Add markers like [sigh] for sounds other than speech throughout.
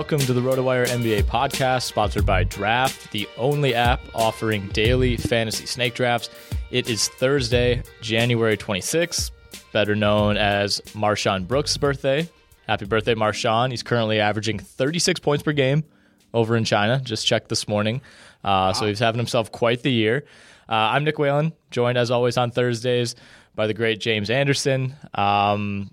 Welcome to the RotoWire NBA podcast, sponsored by Draft, the only app offering daily fantasy snake drafts. It is Thursday, January 26th, better known as MarShon Brooks' birthday. Happy birthday, MarShon. He's currently averaging 36 points per game over in China. Just checked this morning. Uh, So he's having himself quite the year. Uh, I'm Nick Whalen, joined as always on Thursdays by the great James Anderson. Um,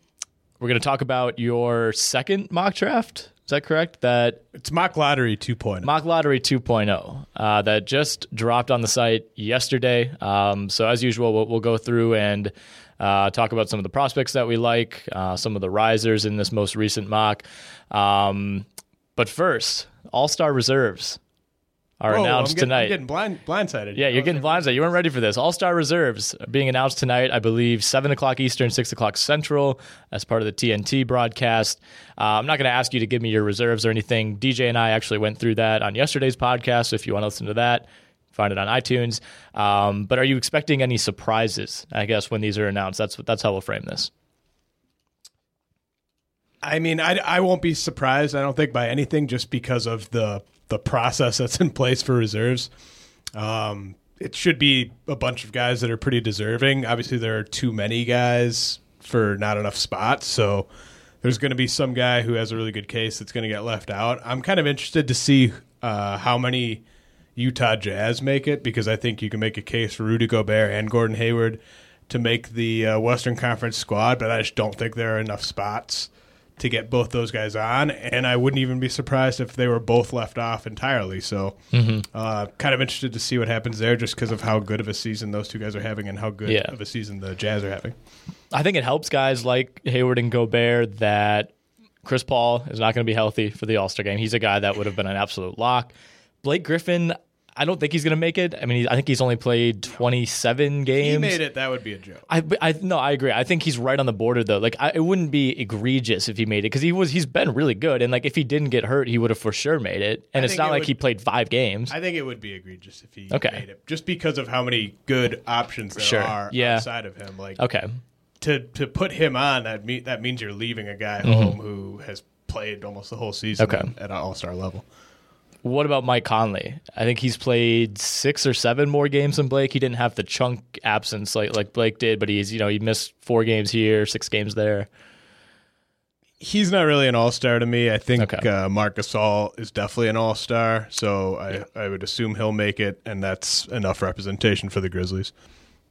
we're going to talk about your second mock draft. Is that correct? That It's mock lottery 2.0. Mock Lottery 2.0 uh, that just dropped on the site yesterday. Um, so, as usual, we'll, we'll go through and uh, talk about some of the prospects that we like, uh, some of the risers in this most recent mock. Um, but first, All Star Reserves are Whoa, announced I'm getting, tonight. I'm getting blind, blindsided. Yeah, you're getting blindsided. You weren't ready for this. All Star Reserves are being announced tonight, I believe, 7 o'clock Eastern, 6 o'clock Central, as part of the TNT broadcast. Uh, I'm not going to ask you to give me your reserves or anything. DJ and I actually went through that on yesterday's podcast. So if you want to listen to that, find it on iTunes. Um, but are you expecting any surprises, I guess, when these are announced? That's, that's how we'll frame this. I mean, I, I won't be surprised, I don't think, by anything just because of the, the process that's in place for reserves. Um, it should be a bunch of guys that are pretty deserving. Obviously, there are too many guys for not enough spots. So there's going to be some guy who has a really good case that's going to get left out. I'm kind of interested to see uh, how many Utah Jazz make it because I think you can make a case for Rudy Gobert and Gordon Hayward to make the uh, Western Conference squad, but I just don't think there are enough spots to get both those guys on. And I wouldn't even be surprised if they were both left off entirely. So, uh, kind of interested to see what happens there just because of how good of a season those two guys are having and how good Yeah. of a season the Jazz are having. I think it helps guys like Hayward and Gobert that Chris Paul is not going to be healthy for the All Star game. He's a guy that would have been an absolute lock. Blake Griffin, I don't think he's going to make it. I mean, he, I think he's only played 27 games. He made it. That would be a joke. I, I no, I agree. I think he's right on the border though. Like, I, it wouldn't be egregious if he made it because he was he's been really good, and like if he didn't get hurt, he would have for sure made it. And I it's not it like would- he played five games. I think it would be egregious if he Okay. made it, just because of how many good options there Sure. are Yeah. outside of him. Like okay, to to put him on that me- that means you're leaving a guy Mm-hmm. home who has played almost the whole season Okay. at an All Star level. What about Mike Conley? I think he's played six or seven more games than Blake. He didn't have the chunk absence like like Blake did, but he's you know he missed four games here, six games there. He's not really an All Star to me. I think Okay. uh, is definitely an All Star, so I I would assume he'll make it, and that's enough representation for the Grizzlies.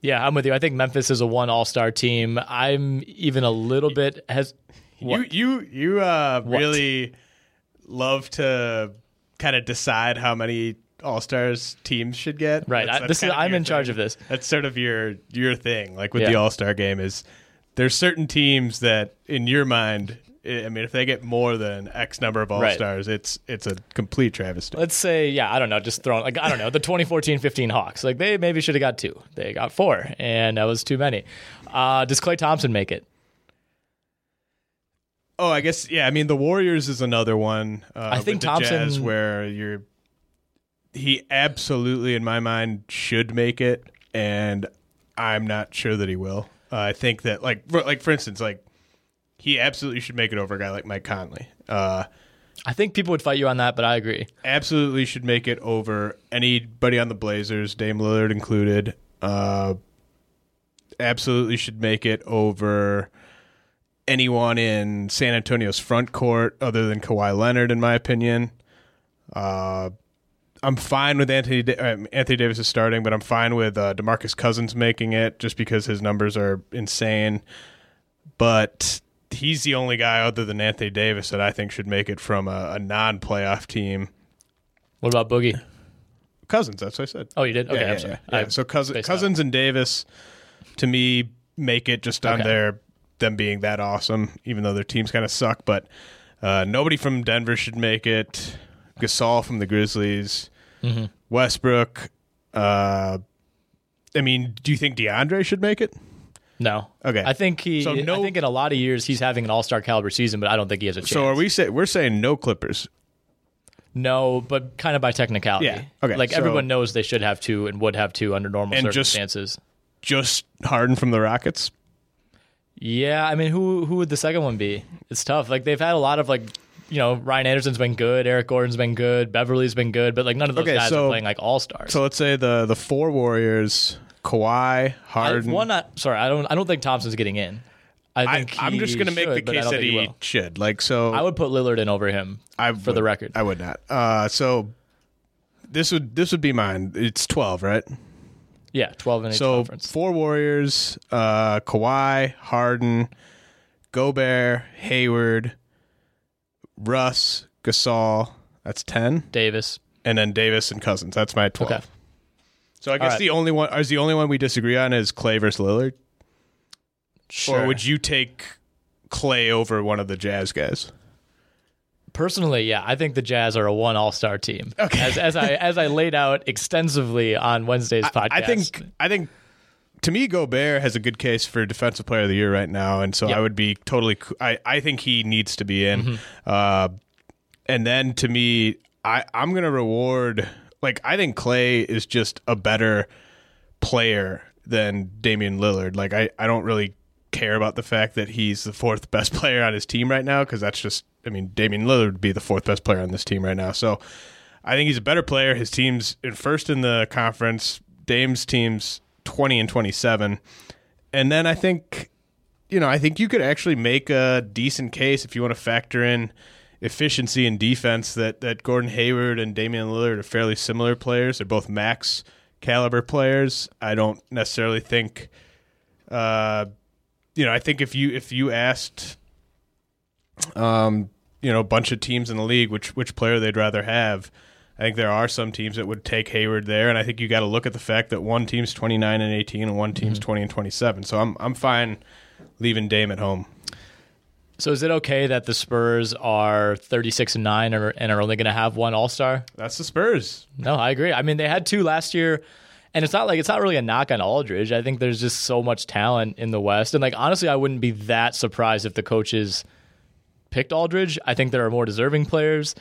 Yeah, I'm with you. I think Memphis is a one All Star team. I'm even a little bit has. You you you uh, really love to kind of decide how many All Stars teams should get. Right. I, this is, I'm in charge of this. That's sort of your your thing. Like with Yeah. the All Star game is there's certain teams that in your mind. I I mean, if they get more than X number of All Right. Stars, it's it's a complete travesty. Let's say, yeah, I don't know, just throwing like I don't know, the 2014-15 Hawks. Like they maybe should have got two. They got four, and that was too many. Uh, does Klay Thompson make it? Oh, I guess yeah. I mean, the Warriors is another one. Uh, I think Thompson- Jazz where you're. He absolutely, in my mind, should make it, and I'm not sure that he will. Uh, I think that, like, for, like for instance, like he absolutely should make it over a guy like Mike Conley. Uh, I think people would fight you on that, but I agree. absolutely should make it over anybody on the Blazers, Dame Lillard included. Uh, absolutely should make it over anyone in San Antonio's front court other than Kawhi Leonard, in my opinion. Uh, I'm fine with Anthony Da- uh, Anthony Davis is starting, but I'm fine with uh, Demarcus Cousins making it just because his numbers are insane. But he's the only guy other than Anthony Davis that I think should make it from a, a non-playoff team. What about Boogie? Cousins, that's what I said. Oh, you did? Okay, yeah, I'm yeah, sorry. Yeah, so Cousins, Cousins and Davis, to me, make it just on Okay. their them being that awesome, even though their teams kind of suck. But uh, nobody from Denver should make it. Gasol from the Grizzlies, Mm-hmm. Westbrook. Uh, I mean, do you think DeAndre should make it? No. Okay. I think he. So no- I think in a lot of years he's having an All Star caliber season, but I don't think he has a chance. So are we say we're saying no Clippers? No, but kind of by technicality. Yeah, okay, Like so- everyone knows they should have two and would have two under normal And just- circumstances. Just Harden from the Rockets. Yeah, I mean, who who would the second one be? It's tough. Like they've had a lot of like, you know, Ryan Anderson's been good, Eric Gordon's been good, Beverley's been good, but like none of those Okay, guys so- are playing like all stars. So let's say the the four Warriors: Kawhi, Harden. one, not sorry, I don't I don't think Thompson's getting in. I I, think I'm he just going to make the should, but I case don't that think he, will. should. Like so, I would put Lillard in over him. I for the would- record. I would not. Uh, so this would this would be mine. It's twelve, right? Yeah, twelve in each so conference. four Warriors: uh, Kawhi, Harden, Gobert, Hayward, Russ, Gasol. That's ten, Davis. and then Davis and Cousins. That's my twelve. Okay. So I guess right. the only one is the only one we disagree on is Klay versus Lillard. Sure. Or would you take Klay over one of the Jazz guys? Personally, yeah, I think the Jazz are a one All Star team. Okay. As, as I as I laid out extensively on Wednesday's podcast. I think I think to me Gobert has a good case for defensive player of the year right now, and so Yep. I would be totally. I I think he needs to be in. Mm-hmm. Uh, and then to me, I I'm gonna reward. Like I think Klay is just a better player than Damian Lillard. Like I I don't really care about the fact that he's the fourth [laughs] best player on his team right now because that's just I mean Damian Lillard would be the fourth best player on this team right now. So I think he's a better player. His team's in first in the conference. Dame's team's 20 and 27. And then I think you know, I think you could actually make a decent case if you want to factor in efficiency and defense that that Gordon Hayward and Damian Lillard are fairly similar players. They're both max caliber players. I don't necessarily think uh you know, I think if you if you asked um you know, a bunch of teams in the league which which player they'd rather have, I think there are some teams that would take Hayward there, and I think you got to look at the fact that one team's twenty nine and eighteen, and one team's twenty and twenty seven. So I'm I'm fine leaving Dame at home. So is it okay that the Spurs are 36 and 9 and are, and are only going to have one All-Star? That's the Spurs. No, I agree. I mean, they had two last year and it's not like it's not really a knock on Aldridge. I think there's just so much talent in the West and like honestly, I wouldn't be that surprised if the coaches picked Aldridge. I think there are more deserving players,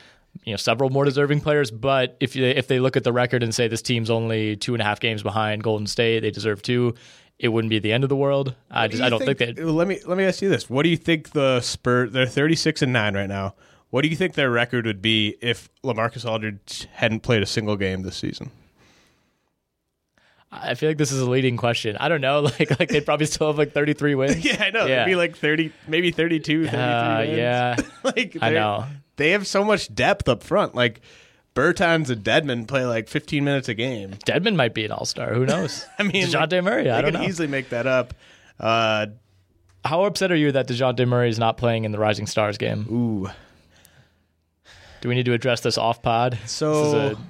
you know, several more deserving players. But if you, if they look at the record and say this team's only two and a half games behind Golden State, they deserve two. It wouldn't be the end of the world. I just do I don't think, that. Let me let me ask you this: What do you think the Spurs? They're thirty six and nine right now. What do you think their record would be if Lamarcus Aldridge hadn't played a single game this season? I feel like this is a leading question. I don't know. [laughs] Like like they'd probably still have like 33 [laughs] wins. Yeah, I know. Yeah. It'd be like 30, maybe 32, 33 Uh, wins. yeah. [laughs] like I know. They have so much depth up front. Like Bertans and Dedmon play like 15 minutes a game. Dedmon might be an all star. Who knows? I mean, DeJounte Murray. I don't know. easily make that up. Uh, How upset are you that DeJounte Murray is not playing in the Rising Stars game? ooh. Do we need to address this off pod? So This is a-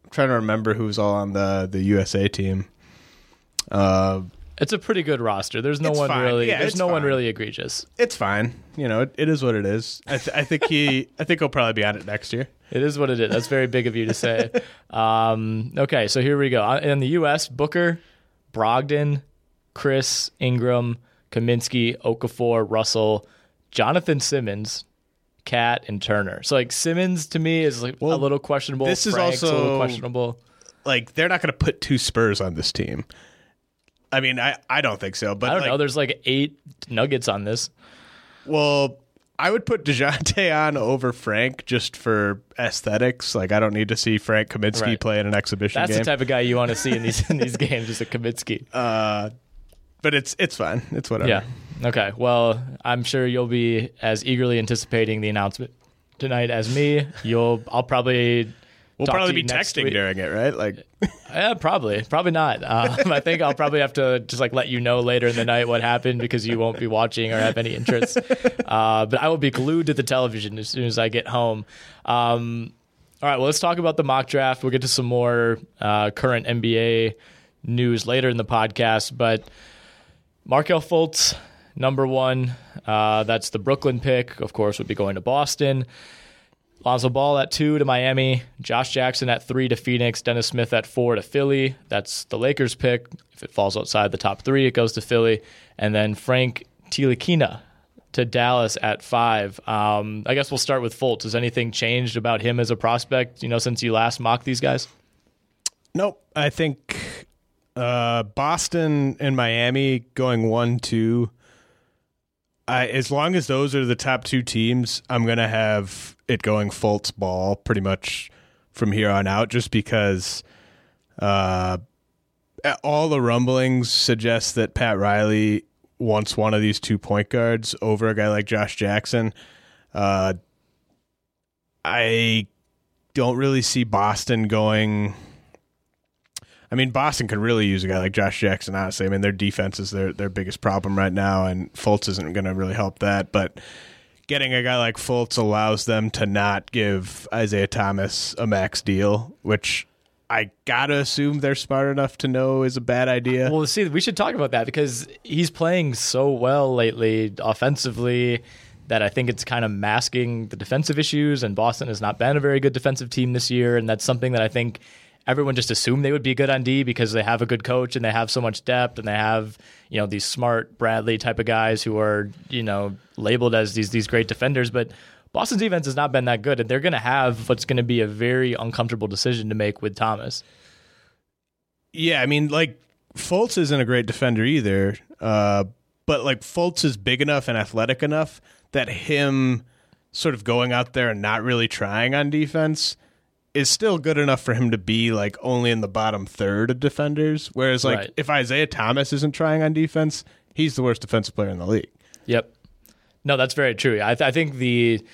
I'm trying to remember who's all on the the USA team. Uh, It's a pretty good roster. There's no one fine. really. Yeah, there's no one really egregious. it's fine. You know, it, it is what it is. I, th- I think he. [laughs] I think he'll probably be on it next year. It is what it is. That's very big of you to say. [laughs] Um, okay, so here we go. Uh, In the U.S., Booker, Brogdon, Chriss, Ingram, Kaminsky, Okafor, Russell, Jonathan Simmons, KAT, and Turner. So like Simmons to me is like Well, a little questionable. this is Frank's a little also- questionable. Like they're not going to put two Spurs on this team. I mean, I, I don't think so. But I don't like, know. There's like eight Nuggets on this. Well, I would put Dejounte [laughs] on over Frank just for aesthetics. Like I don't need to see Frank Kaminsky Right. play in an exhibition That's game. the type of guy you want to see in these in these [laughs] games. Is a Kaminsky. uh, but it's it's fine. It's whatever. Yeah. Okay. Well, I'm sure you'll be as eagerly anticipating the announcement tonight as me. You'll. I'll probably. We'll probably be texting week. during it, right? Like [laughs] Yeah, probably. Probably not. Um, I think I'll probably have to just like let you know later in the night what happened because you won't be watching or have any interest. [laughs] Uh, but I will be glued to the television as soon as I get home. Um, all right. Well, let's talk about the mock draft. We'll get to some more uh, current NBA news later in the podcast. But Markelle Fultz, number one. Uh, that's the Brooklyn pick. Of course, would be going to Boston. Lonzo Ball at two to Miami, Josh Jackson at three to Phoenix, Dennis Smith at four to Philly. That's the Lakers pick. If it falls outside the top three, it goes to Philly. And then Frank Ntilikina to Dallas at five. Um, I guess we'll start with Fultz. Has anything changed about him as a prospect, you know, since you last mocked these guys? nope. I think uh, Boston and Miami going one two. I, as long as those are the top two teams, I'm gonna have it going Fultz ball pretty much from here on out, just because uh, all the rumblings suggest that Pat Riley wants one of these two point guards over a guy like Josh Jackson. Uh, I don't really see Boston going. I mean, Boston could really use a guy like Josh Jackson. Honestly, I mean, their defense is their their biggest problem right now, and Fultz isn't going to really help that. But getting a guy like Fultz allows them to not give Isaiah Thomas a max deal, which I gotta assume they're smart enough to know is a bad idea. Well, see, we should talk about that because he's playing so well lately offensively that I think it's kind of masking the defensive issues. And Boston has not been a very good defensive team this year, and that's something that I think everyone just assumed they would be good on D because they have a good coach and they have so much depth and they have you know these smart Bradley type of guys who are you know labeled as these these great defenders, but. Boston's defense has not been that good, and they're going to have what's going to be a very uncomfortable decision to make with Thomas. Yeah, I mean, like Fultz isn't a great defender either, uh, but like Fultz is big enough and athletic enough that him sort of going out there and not really trying on defense is still good enough for him to be like only in the bottom third of defenders. Whereas like Right. if Isaiah Thomas isn't trying on defense, he's the worst defensive player in the league. Yep. No, that's very true. I, th- I think the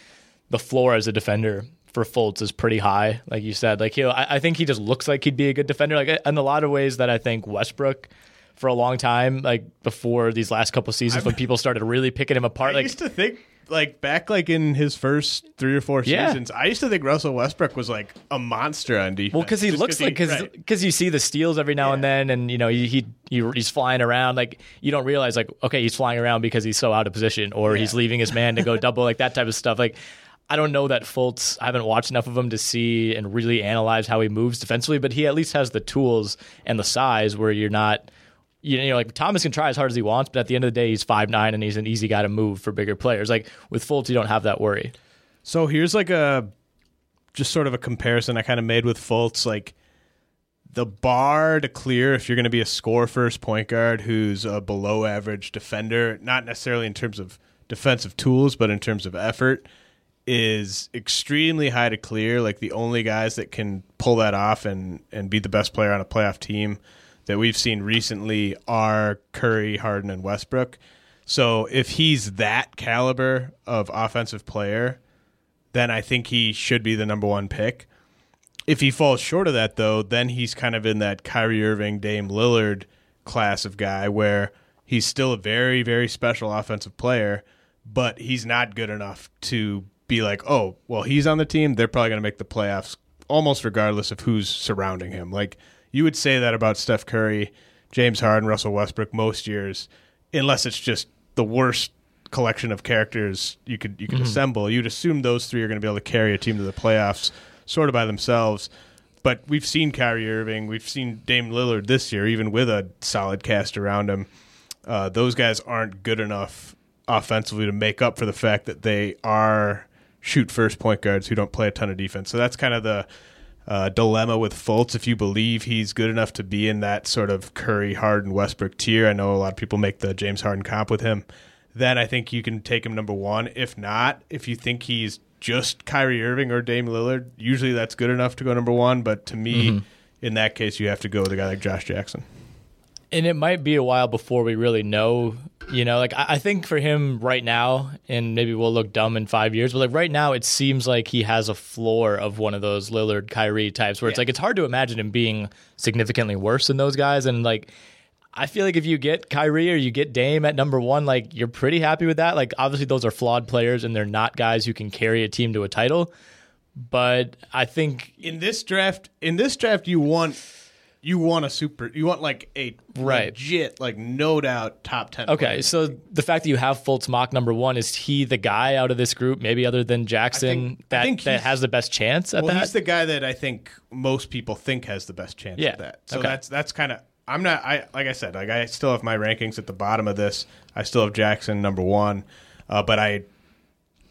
the floor as a defender for Fultz is pretty high, like you said. Like he, I, I think he just looks like he'd be a good defender. Like in a lot of ways that I think Westbrook, for a long time, like before these last couple seasons, when people started really picking him apart, I like used to think like back like in his first three or four Yeah. seasons, I used to think Russell Westbrook was like a monster on defense. Well, because he Just looks like because right. you see the steals every now and then, and you know he, he he he's flying around. Like you don't realize like okay he's flying around because he's so out of position, or he's leaving his man to go [laughs] double, like that type of stuff. Like I don't know that Fultz. I haven't watched enough of him to see and really analyze how he moves defensively, but he at least has the tools and the size where you're not. You know, like Thomas can try as hard as he wants, but at the end of the day, he's five nine and he's an easy guy to move for bigger players. Like with Fultz, you don't have that worry. So here's like a just sort of a comparison I kind of made with Fultz. Like the bar to clear if you're going to be a score first point guard who's a below average defender, not necessarily in terms of defensive tools, but in terms of effort, is extremely high to clear. Like the only guys that can pull that off and and be the best player on a playoff team that we've seen recently are Curry, Harden, and Westbrook. So if he's that caliber of offensive player, then I think he should be the number one pick. If he falls short of that, though, then he's kind of in that Kyrie Irving, Dame Lillard class of guy where he's still a very, very special offensive player, but he's not good enough to be like, oh, well, he's on the team. They're probably going to make the playoffs almost regardless of who's surrounding him. Like, you would say that about Steph Curry, James Harden, Russell Westbrook most years, unless it's just the worst collection of characters you could you could assemble. You'd assume those three are going to be able to carry a team to the playoffs sort of by themselves. But we've seen Kyrie Irving, we've seen Dame Lillard this year, even with a solid cast around him. Uh, those guys aren't good enough offensively to make up for the fact that they are shoot first point guards who don't play a ton of defense. So that's kind of the uh, dilemma with Fultz. If you believe he's good enough to be in that sort of Curry, Harden, Westbrook tier, I know a lot of people make the James Harden comp with him. Then I think you can take him number one. If not, if you think he's just Kyrie Irving or Dame Lillard, usually that's good enough to go number one. But to me, in that case, you have to go with a guy like Josh Jackson. And it might be a while before we really know. You know, like I, I think for him right now, and maybe we'll look dumb in five years, but like right now, it seems like he has a floor of one of those Lillard, Kyrie types, where it's like it's hard to imagine him being significantly worse than those guys. And like, I feel like if you get Kyrie or you get Dame at number one, like you're pretty happy with that. Like obviously, those are flawed players, and they're not guys who can carry a team to a title. But I think in this draft, in this draft, you want you want a super, you want like a Right. legit, like no doubt top ten. Okay, player. so the fact that you have Fultz mock number one is he the guy out of this group, maybe other than Jackson, think- that that has the best chance at well, that? he's the guy that I think most people think has the best chance Yeah, at that. So okay. that's that's kind of. I'm not. I like I said. Like I still have my rankings at the bottom of this. I still have Jackson number one, uh, but I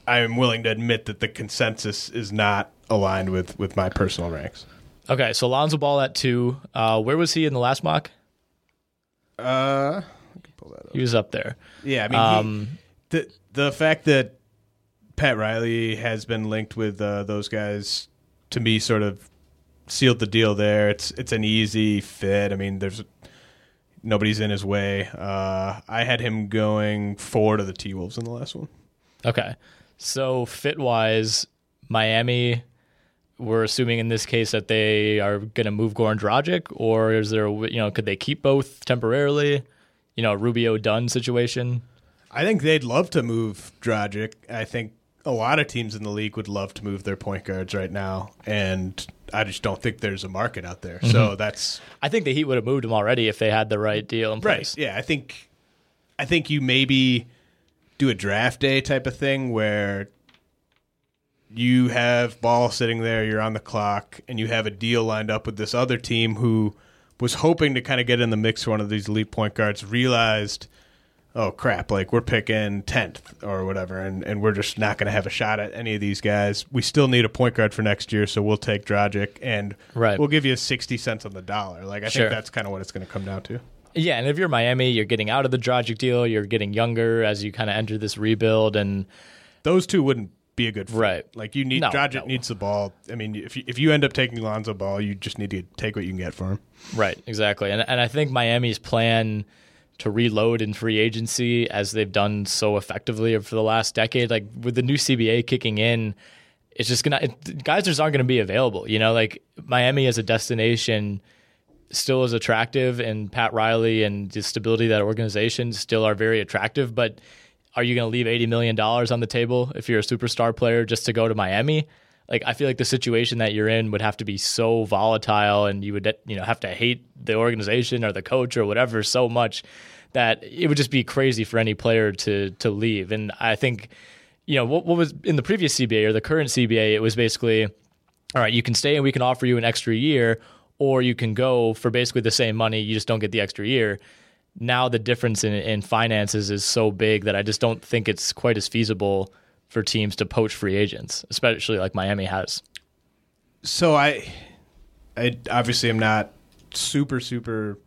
I am willing to admit that the consensus is not aligned with with my personal ranks. Okay, so Lonzo Ball at two. Uh, where was he in the last mock? Uh, pull that up. He was up there. Yeah, I mean, Um, he, the the fact that Pat Riley has been linked with uh, those guys to me sort of sealed the deal there. It's it's an easy fit. I mean, there's nobody's in his way. Uh, I had him going four to the T Wolves in the last one. Okay, so fit wise, Miami. We're assuming in this case that they are going to move Goran Dragic, or is there, you know, could they keep both temporarily? You know, Rubio Dunn situation. I think they'd love to move Dragic. I think a lot of teams in the league would love to move their point guards right now, and I just don't think there's a market out there. So mm-hmm. that's I think the Heat would have moved him already if they had the right deal in place. Right. Yeah, I think I think you maybe do a draft day type of thing where you have ball sitting there, you're on the clock, and you have a deal lined up with this other team who was hoping to kind of get in the mix for one of these elite point guards, realized, oh crap, like we're picking tenth or whatever, and, and we're just not gonna have a shot at any of these guys. We still need a point guard for next year, so we'll take Dragic and Right. we'll give you sixty cents on the dollar. Like I Sure. think that's kind of what it's gonna come down to. Yeah, and if you're Miami, you're getting out of the Dragic deal. You're getting younger as you kind of enter this rebuild, and those two wouldn't be a good fit. Right. Like you need No, Dragic no. needs the ball. I mean, if you, if you end up taking Lonzo Ball, you just need to take what you can get for him. right, exactly. And and I think Miami's plan to reload in free agency, as they've done so effectively for the last decade, like with the new CBA kicking in, it's just gonna it, guys just aren't gonna be available. You know, like Miami as a destination still is attractive, and Pat Riley and the stability of that organization still are very attractive, but are you going to leave $80 million on the table if you're a superstar player just to go to Miami? Like, I feel like the situation that you're in would have to be so volatile and you would, you know, have to hate the organization or the coach or whatever so much that it would just be crazy for any player to, to leave. And I think, you know, what, what was in the previous CBA or the current CBA, it was basically, all right, you can stay and we can offer you an extra year, or you can go for basically the same money. You just don't get the extra year now the difference in, in finances is so big that I just don't think it's quite as feasible for teams to poach free agents, especially like Miami has. So I, I obviously am not super super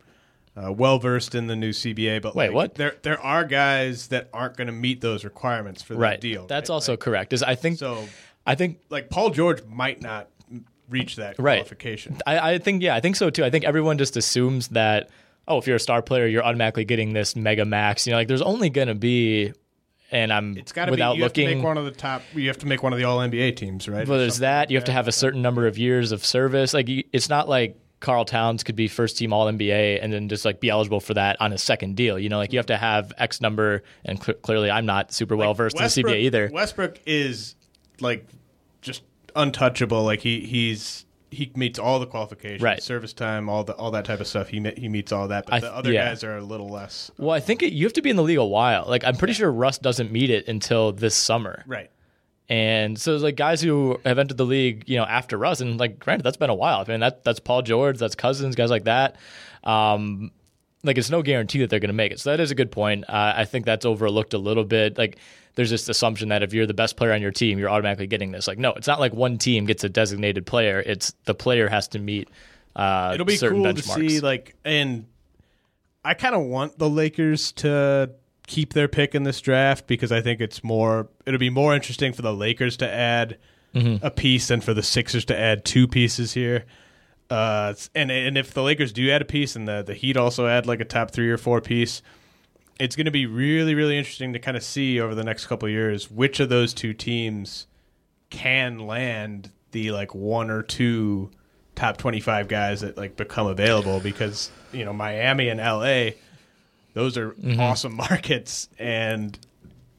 uh, well versed in the new CBA, but wait, like, what? There there are guys that aren't going to meet those requirements for right. deal. That's right? also like, correct. Is I think so. I think like Paul George might not reach that right. qualification. I, I think yeah, I think so too. I think everyone just assumes that oh, if you're a star player, you're automatically getting this mega max. You know, like there's only going to be, and I'm it's got to without be. You looking. have to make one of the top. You have to make one of the All NBA teams, right? Well, there's that. You have to have a certain number of years of service. Like it's not like Karl Towns could be first team All NBA and then just like be eligible for that on a second deal. You know, like you have to have X number, and cl- clearly I'm not super well versed in the CBA either. Westbrook is like just untouchable. Like he he's he meets all the qualifications, right. service time, all the all that type of stuff. He he meets all that, but I, the other yeah. guys are a little less. Well, I think it, you have to be in the league a while. Like I'm pretty sure Russ doesn't meet it until this summer, right? And so like guys who have entered the league, you know, after Russ, and like granted, that's been a while. I mean, that that's Paul George, that's Cousins, guys like that. Um, like it's no guarantee that they're going to make it. So that is a good point. Uh, I think that's overlooked a little bit. Like there's this assumption that if you're the best player on your team, you're automatically getting this. Like no, it's not like one team gets a designated player. It's the player has to meet. Uh, It'll be certain cool benchmarks. to see. Like, and I kind of want the Lakers to keep their pick in this draft because I think it's more. It'll be more interesting for the Lakers to add Mm-hmm. a piece than for the Sixers to add two pieces here. Uh, and and if the Lakers do add a piece and the the Heat also add like a top three or four piece, it's going to be really really interesting to kind of see over the next couple of years which of those two teams can land the like one or two top 25 guys that like become available because you know Miami and LA those are mm-hmm. awesome [laughs] markets and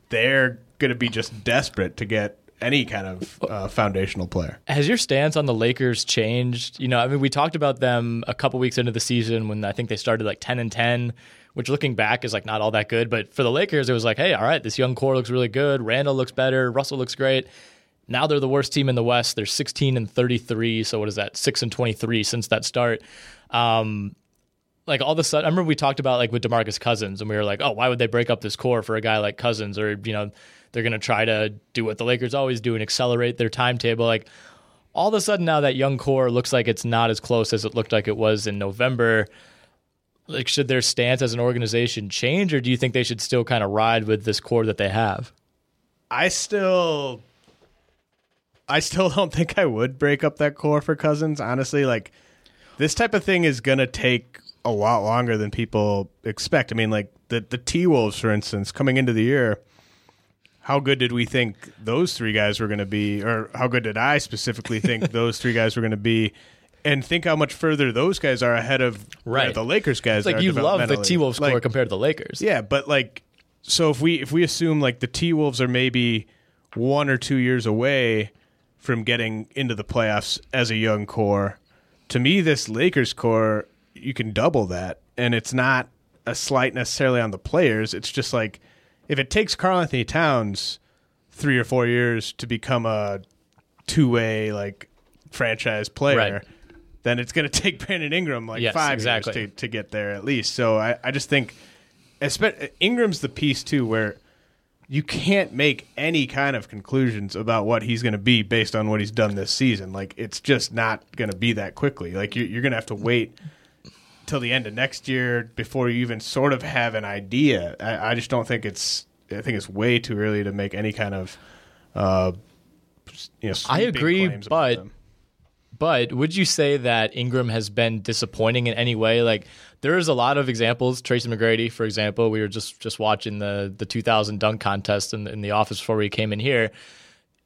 they're going to be just desperate to get any kind of uh, foundational player. Has your stance on the Lakers changed? You know, I mean, we talked about them a couple weeks into the season when I think they started like 10 and 10, which looking back is like not all that good. But for the Lakers, it was like, hey, all right, this young core looks really good. Randall looks better. Russell looks great. Now they're the worst team in the West. They're 16 and 33. So what is that? 6 and 23 since that start. Um, like all of a sudden, I remember we talked about like with Demarcus Cousins, and we were like, oh, why would they break up this core for a guy like Cousins? Or you know, they're going to try to do what the Lakers always do and accelerate their timetable. Like all of a sudden now that young core looks like it's not as close as it looked like it was in November. Like should their stance as an organization change or do you think they should still kind of ride with this core that they have? I still I still [laughs] don't think I would break up that core for Cousins, honestly, like this type of thing is going to take a lot longer than people expect. I mean, like the the T-Wolves for instance, coming into the year, how good did we think those three guys were going to be, or how good did I specifically [laughs] think those three guys were going to be? And think how much further those guys are ahead of Right. the Lakers guys. It's like you love the. T Wolves Like, core compared to the Lakers. Yeah, but like, so if we if we assume like the T Wolves are maybe one or two years away from getting into the playoffs as a young core, to me, this Lakers core you can double that, and it's not a slight necessarily on the players. It's just like if it takes Karl-Anthony Towns three or four years to become a two way like franchise player. Right. Then it's going [laughs] to take Brandon Ingram like Yes, five exactly. years to, to get there at least. So I, I just think Ingram's the piece too where you can't make any kind of conclusions about what he's going to be based on what he's done this season. Like it's just not going to be that quickly. Like you're, you're going to have to wait till the end of next year before you even sort of have an idea. I, I just don't think it's. I think it's way too early to make any kind of. Uh, you know, I agree, claims but them. But would you say that Ingram has been disappointing in any way? Like there's a lot of examples. Tracy McGrady, for example, we were just just watching the the 2000 dunk contest in, in the office before we came in here.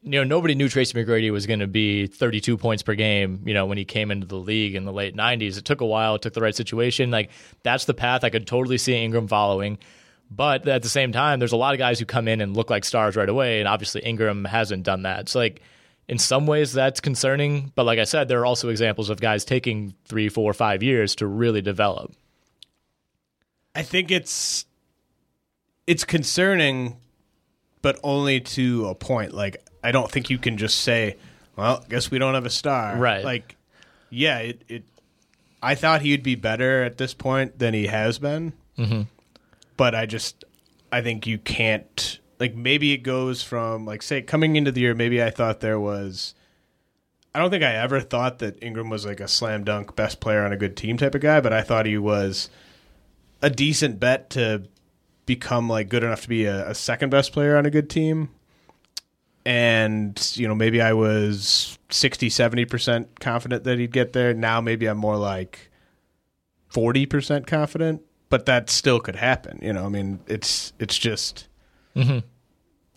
You know, nobody knew Tracy McGrady was going to be 32 points per game. You know, when he came into the league in the late 90s, it took a while. It took the right situation. Like that's the path I could totally see Ingram following. But at the same time, there's a lot of guys who come in and look like stars right away, and obviously Ingram hasn't done that. So like in some ways that's concerning, but like I said, there are also examples of guys taking three, four, five years to really develop. I think it's it's concerning, but only to a point. Like I don't think you can just say, "Well, guess we don't have a star." Right. Like, yeah, it. it I thought he'd be better at this point than he has been. Mm-hmm. But I just, I think you can't. Like maybe it goes from like say coming into the year. Maybe I thought there was. I don't think I ever thought that Ingram was like a slam dunk best player on a good team type of guy, but I thought he was a decent bet to become like good enough to be a, a, second best player on a good team. And, you know, maybe I was 60, 70% confident that he'd get there. Now maybe I'm more like 40% confident, but that still could happen. You know, I mean, it's, it's just, mm-hmm.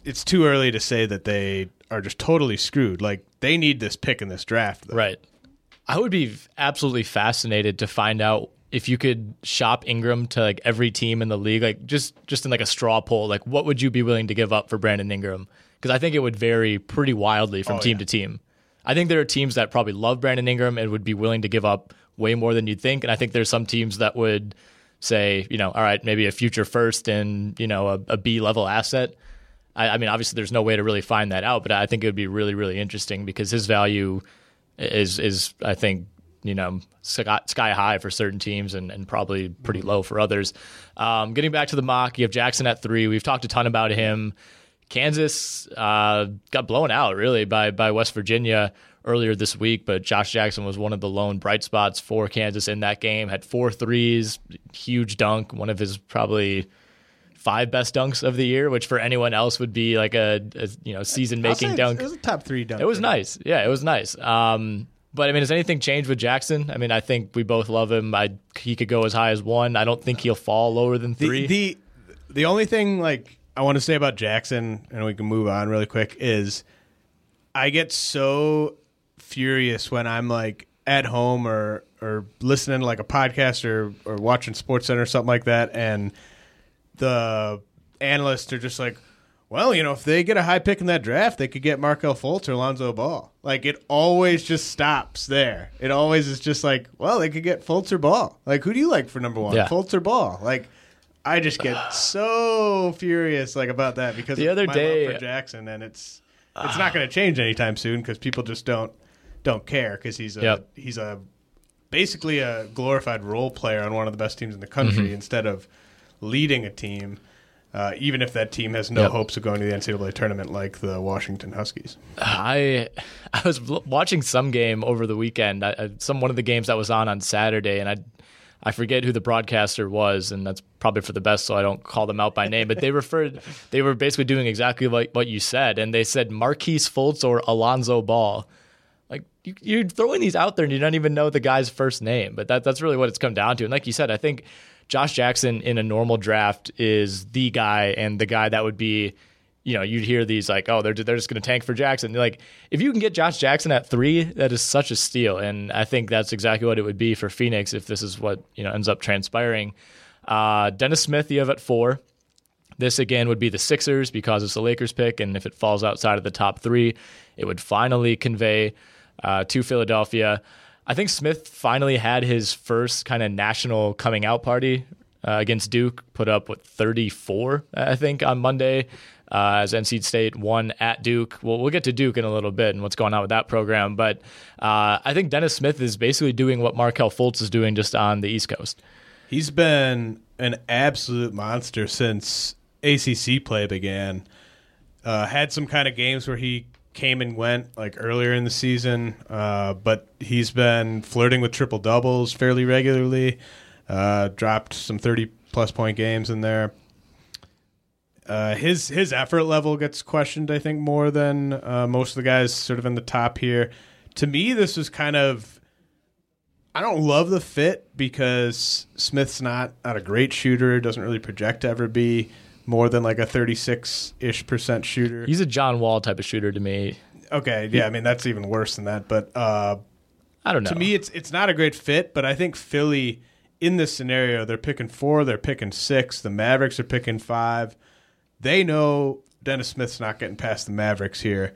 it's too early to say that they are just totally screwed. Like they need this pick in this draft. Though. Right. I would be absolutely fascinated to find out if you could shop Ingram to like every team in the league, like just just in like a straw poll, like what would you be willing to give up for Brandon Ingram? Because I think it would vary pretty wildly from oh, team yeah. to team. I think there are teams that probably love Brandon Ingram and would be willing to give up way more than you'd think, and I think there's some teams that would say, you know, all right, maybe a future first and you know a, a B level asset. I, I mean, obviously, there's no way to really find that out, but I think it would be really, really interesting because his value is is I think you know sky high for certain teams and, and probably pretty low for others. Um, getting back to the mock, you have Jackson at three. We've talked a ton about him. Kansas uh, got blown out really by by West Virginia earlier this week, but Josh Jackson was one of the lone bright spots for Kansas in that game. Had four threes, huge dunk, one of his probably five best dunks of the year, which for anyone else would be like a, a you know season making dunk. It was a top three dunk. It was nice. Yeah, it was nice. Um, but I mean, has anything changed with Jackson? I mean, I think we both love him. I he could go as high as one. I don't think he'll fall lower than three. The the, the only thing like I want to say about Jackson, and we can move on really quick, is I get so furious when I'm like at home or or listening to like a podcast or or watching Sports Center or something like that, and the analysts are just like, well, you know, if they get a high pick in that draft, they could get Markelle Fultz or Lonzo Ball. Like it always just stops there. It always is just like, well, they could get Fultz or Ball. Like who do you like for number one, yeah. Fultz or Ball? Like I just get so furious like about that because the other day for Jackson, and it's it's uh, not going to change anytime soon because people just don't don't care because he's a yep. he's a basically a glorified role player on one of the best teams in the country mm-hmm. instead of leading a team uh, even if that team has no yep. hopes of going to the NCAA tournament like the Washington Huskies. I I was watching some game over the weekend, I, some one of the games that was on on Saturday, and I I forget who the broadcaster was, and that's probably for the best, so I don't call them out by name. But they [laughs] referred, they were basically doing exactly like what you said, and they said Markelle Fultz or Alonzo Ball. Like you, are throwing these out there, and you don't even know the guy's first name. But that, that's really what it's come down to. And like you said, I think Josh Jackson in a normal draft is the guy and the guy that would be, you know, you'd hear these like, oh, they're they're just going to tank for Jackson. Like, if you can get Josh Jackson at three, that is such a steal, and I think that's exactly what it would be for Phoenix if this is what you know ends up transpiring. Uh, Dennis Smith, you have at four. This again would be the Sixers because it's the Lakers pick, and if it falls outside of the top three, it would finally convey uh, to Philadelphia. I think Smith finally had his first kind of national coming out party uh, against Duke. Put up with 34, I think, on Monday. Uh, as NC State won at Duke. Well, we'll get to Duke in a little bit and what's going on with that program. But uh, I think Dennis Smith is basically doing what Markelle Fultz is doing just on the East Coast. He's been an absolute monster since ACC play began. Uh, had some kind of games where he came and went like earlier in the season, uh, but he's been flirting with triple doubles fairly regularly. Uh, dropped some thirty plus point games in there. Uh, his his effort level gets questioned, I think, more than uh, most of the guys sort of in the top here. To me, this was kind of I don't love the fit because Smith's not not a great shooter, doesn't really project to ever be more than like a 36 ish percent shooter. He's a John Wall type of shooter to me. Okay, yeah, I mean that's even worse than that. But uh, I don't know. To me, it's it's not a great fit. But I think Philly in this scenario, they're picking four, they're picking six, the Mavericks are picking five. They know Dennis Smith's not getting past the Mavericks here,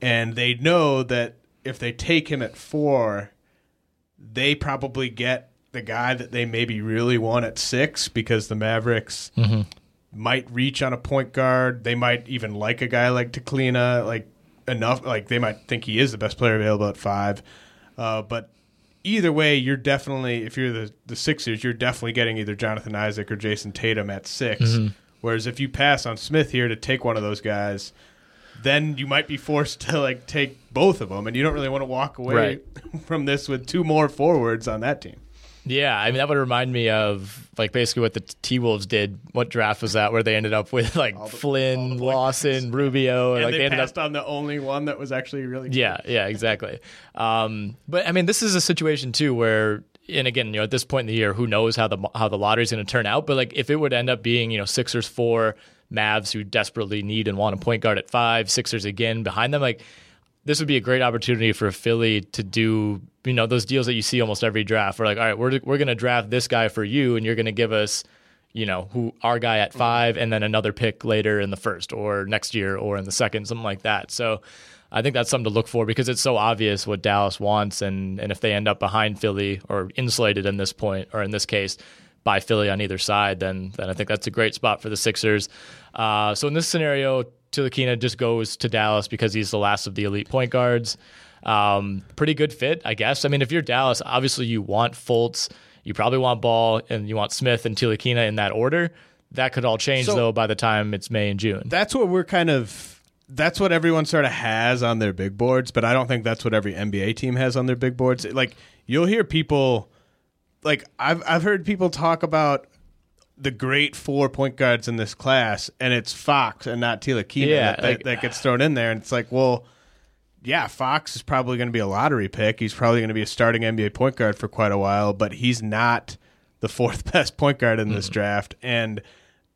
and they know that if they take him at four, they probably get the guy that they maybe really want at six because the Mavericks might reach on a point guard. They might even like a guy like Teclina, like enough. Like they might think he is the best player available at five. Uh, but either way, you're definitely if you're the the Sixers, you're definitely getting either Jonathan Isaac or Jayson Tatum at 6 Whereas if you pass on Smith here to take one of those guys, then you might be forced to like take both of them, and you don't really want to walk away Right. [laughs] from this with two more forwards on that team. Yeah, I mean that would remind me of like basically what the T Wolves did. What draft was that? Where they ended up with [laughs] like Flynn, Lawson, Rubio, And like they, they ended up passed on the only one that was actually really good. Yeah, yeah, exactly. Um, but I mean, this is a situation too where, and again, you know, at this point in the year, who knows how the how the lottery is going to turn out? But like, if it would end up being, you know, Sixers four, Mavs who desperately need and want a point guard at five, Sixers again behind them, like. This would be a great opportunity for Philly to do, you know, those deals that you see almost every draft. We're like, all right, we're we're going to draft this guy for you, and you're going to give us, you know, who our guy at five, and then another pick later in the first or next year or in the second, something like that. So I think that's something to look for because it's so obvious what Dallas wants, and and if they end up behind Philly or insulated in this point, or in this case, by Philly on either side, then then I think that's a great spot for the Sixers. Uh, so in this scenario, Ntilikina just goes to Dallas because he's the last of the elite point guards. Um, pretty good fit, I guess. I mean, if you're Dallas, obviously you want Fultz, you probably want Ball, and you want Smith and Ntilikina in that order. That could all change So- though by the time it's May and June. that's what we're kind of that's what everyone sort of has on their big boards, but I don't think that's what every NBA team has on their big boards. Like you'll hear people like I've I've heard people talk about the great four point guards in this class, and it's Fox and not Ntilikina Yeah, that, like- that, gets uh, thrown in there, and it's like, well, yeah, Fox is probably going to be a lottery pick. He's probably going to be a starting NBA point guard for quite a while, but he's not the fourth [laughs] best point guard in this draft, and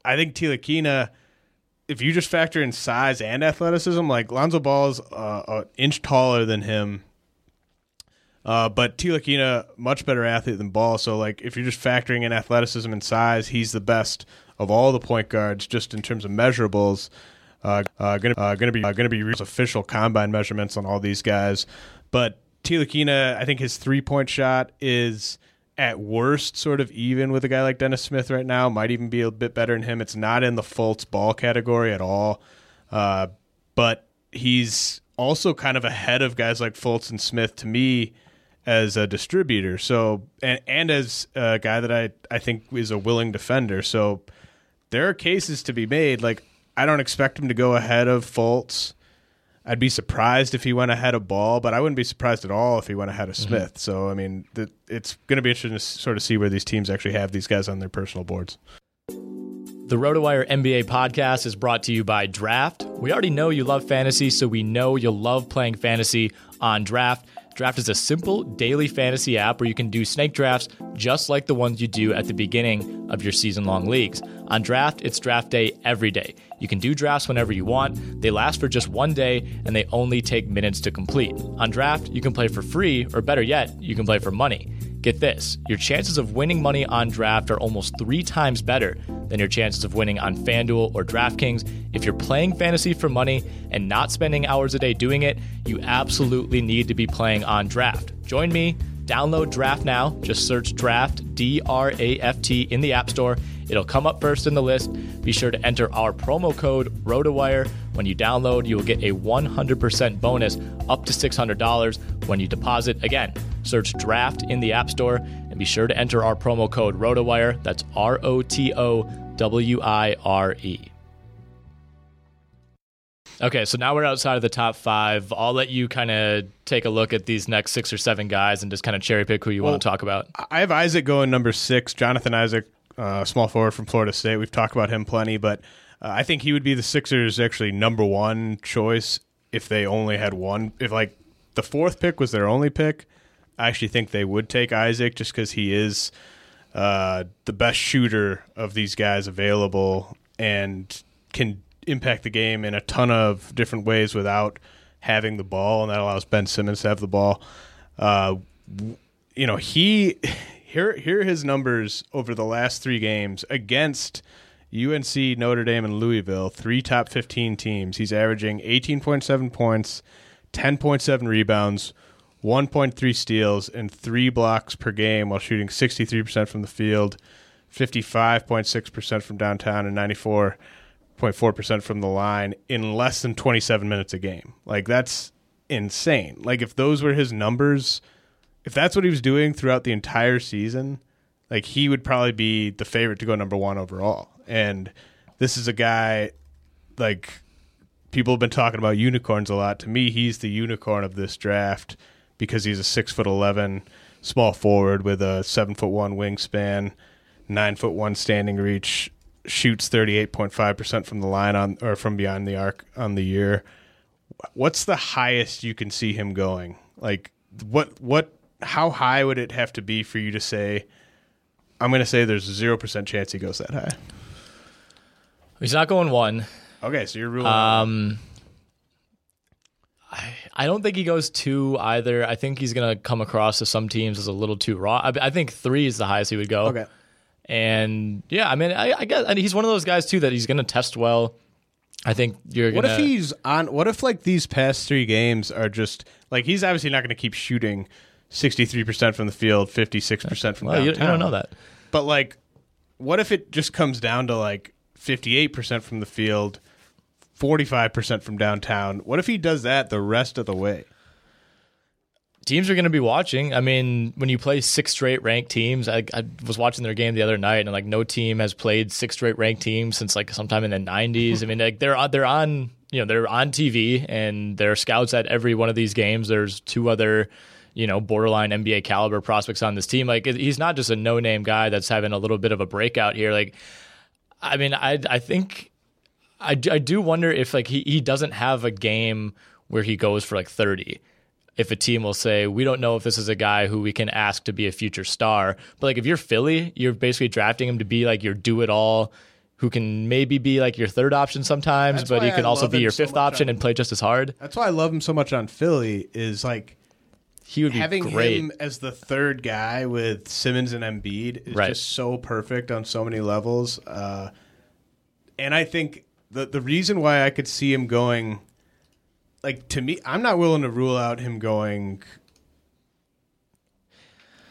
I think Ntilikina if you just factor in size and athleticism, like Lonzo Ball is uh, an inch taller than him, uh, but Ntilikina much better athlete than Ball. So like if you're just factoring in athleticism and size, he's the best of all the point guards just in terms of measurables. Uh, uh, gonna uh, gonna be uh, gonna be official combine measurements on all these guys, but Ntilikina, I think his three point shot is at worst sort of even with a guy like Dennis Smith right now. Might even be a bit better than him. It's not in the Fultz ball category at all, uh, but he's also kind of ahead of guys like Fultz and Smith to me as a distributor. So and and as a guy that I I think is a willing defender. So there are cases to be made. Like I don't expect him to go ahead of Fultz. I'd be surprised if he went ahead of Ball, but I wouldn't be surprised at all if he went ahead of mhm. Smith. So I mean, th- it's going to be interesting to sort of see where these teams actually have these guys on their personal boards. The RotoWire NBA podcast is brought to you by Draft. We already know you love fantasy, so we know you'll love playing fantasy on Draft. Draft is a simple daily fantasy app where you can do snake drafts just like the ones you do at the beginning of your season long leagues. On Draft, it's draft day every day. You can do drafts whenever you want. They last for just one day and they only take minutes to complete. On Draft, you can play for free, or better yet, you can play for money. Get this your chances of winning money on draft are almost three times better than your chances of winning on FanDuel or DraftKings. If you're playing fantasy for money and not spending hours a day doing it, you absolutely need to be playing on draft. Join me. Download Draft now. Just search Draft, D R A F T, in the App Store. It'll come up first in the list. Be sure to enter our promo code ROTOWIRE. When you download, you will get a 100% bonus up to $600 when you deposit. Again, search Draft in the App Store and be sure to enter our promo code ROTOWIRE. That's R O T O W I R E. Okay, so now we're outside of the top five. I'll let you kind of take a look at these next six or seven guys and just kind of cherry pick who you want to talk about. I have Isaac going number six, Jonathan Isaac, uh, small forward from Florida State. We've talked about him plenty, but uh, I think he would be the Sixers' actually number one choice if they only had one. If like the fourth pick was their only pick, I actually think they would take Isaac just because he is uh, the best shooter of these guys available and can impact the game in a ton of different ways without having the ball, and that allows Ben Simmons to have the ball. Uh, you know, he [laughs] here here are his numbers over the last three games against UNC, Notre Dame, and Louisville, three top 15 teams. He's averaging 18.7 points, 10.7 rebounds, 1.3 steals, and three blocks per game while shooting 63% from the field, 55.6% from downtown, and 94.4% from the line in less than 27 minutes a game. Like, that's insane. Like, if those were his numbers, if that's what he was doing throughout the entire season, like, he would probably be the favorite to go number one overall. And this is a guy, like, people have been talking about unicorns a lot. To me, he's the unicorn of this draft because he's a six foot eleven small forward with a seven foot one wingspan, nine foot one standing reach, shoots thirty eight point five percent from the line on or from beyond the arc on the year. What's the highest you can see him going? Like what what how high would it have to be for you to say I'm going to say there's a 0% chance he goes that high. He's not going one. Okay, so you're ruling Um, I, I don't think he goes two either. I think he's going to come across to some teams as a little too raw. I, I think three is the highest he would go. Okay. And yeah, I mean, I, I guess and he's one of those guys too that he's going to test well. I think you're What gonna. if he's on? What if like these past three games are just like he's obviously not going to keep shooting sixty three percent from the field, fifty six percent from Well, downtown. you don't know that. But like, what if it just comes down to like fifty eight percent from the field, forty five percent from downtown? What if he does that the rest of the way? teams are going to be watching. I mean, when you play six straight ranked teams, I, I was watching their game the other night, and like no team has played six straight ranked teams since like sometime in the '90s. I mean, like they're they're on you know they're on TV and there are scouts at every one of these games. There's two other you know borderline NBA caliber prospects on this team. Like he's not just a no name guy that's having a little bit of a breakout here. Like, I mean, I I think. I, I do wonder if like he, he doesn't have a game where he goes for like 30 if a team will say we don't know if this is a guy who we can ask to be a future star but like if you're philly you're basically drafting him to be like your do it all who can maybe be like your third option sometimes That's but he can I also be your so fifth option on- and play just as hard That's why I love him so much on Philly. Is like he would be having great him as the third guy with Simmons and Embiid is Right. just so perfect on so many levels. Uh, and I think the the reason why I could see him going, like to me, I'm not willing to rule out him going.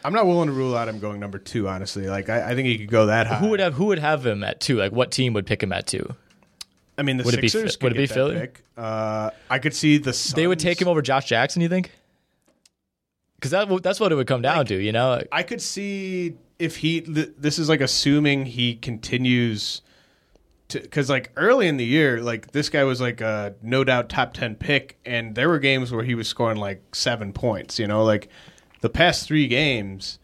I'm not willing to rule out him going number two. Honestly, like I, I think he could go that high. who would have who would have him at two like what team would pick him at two I mean, the would it be Sixers would it be Philly? pick. Uh, I could see the they would take him over josh jackson you think because that, that's what it would come down to you know I could see if he. Th- this is like assuming he continues to because like early in the year, like this guy was like a no doubt top ten pick, and there were games where he was scoring like seven points. You know, like the past three games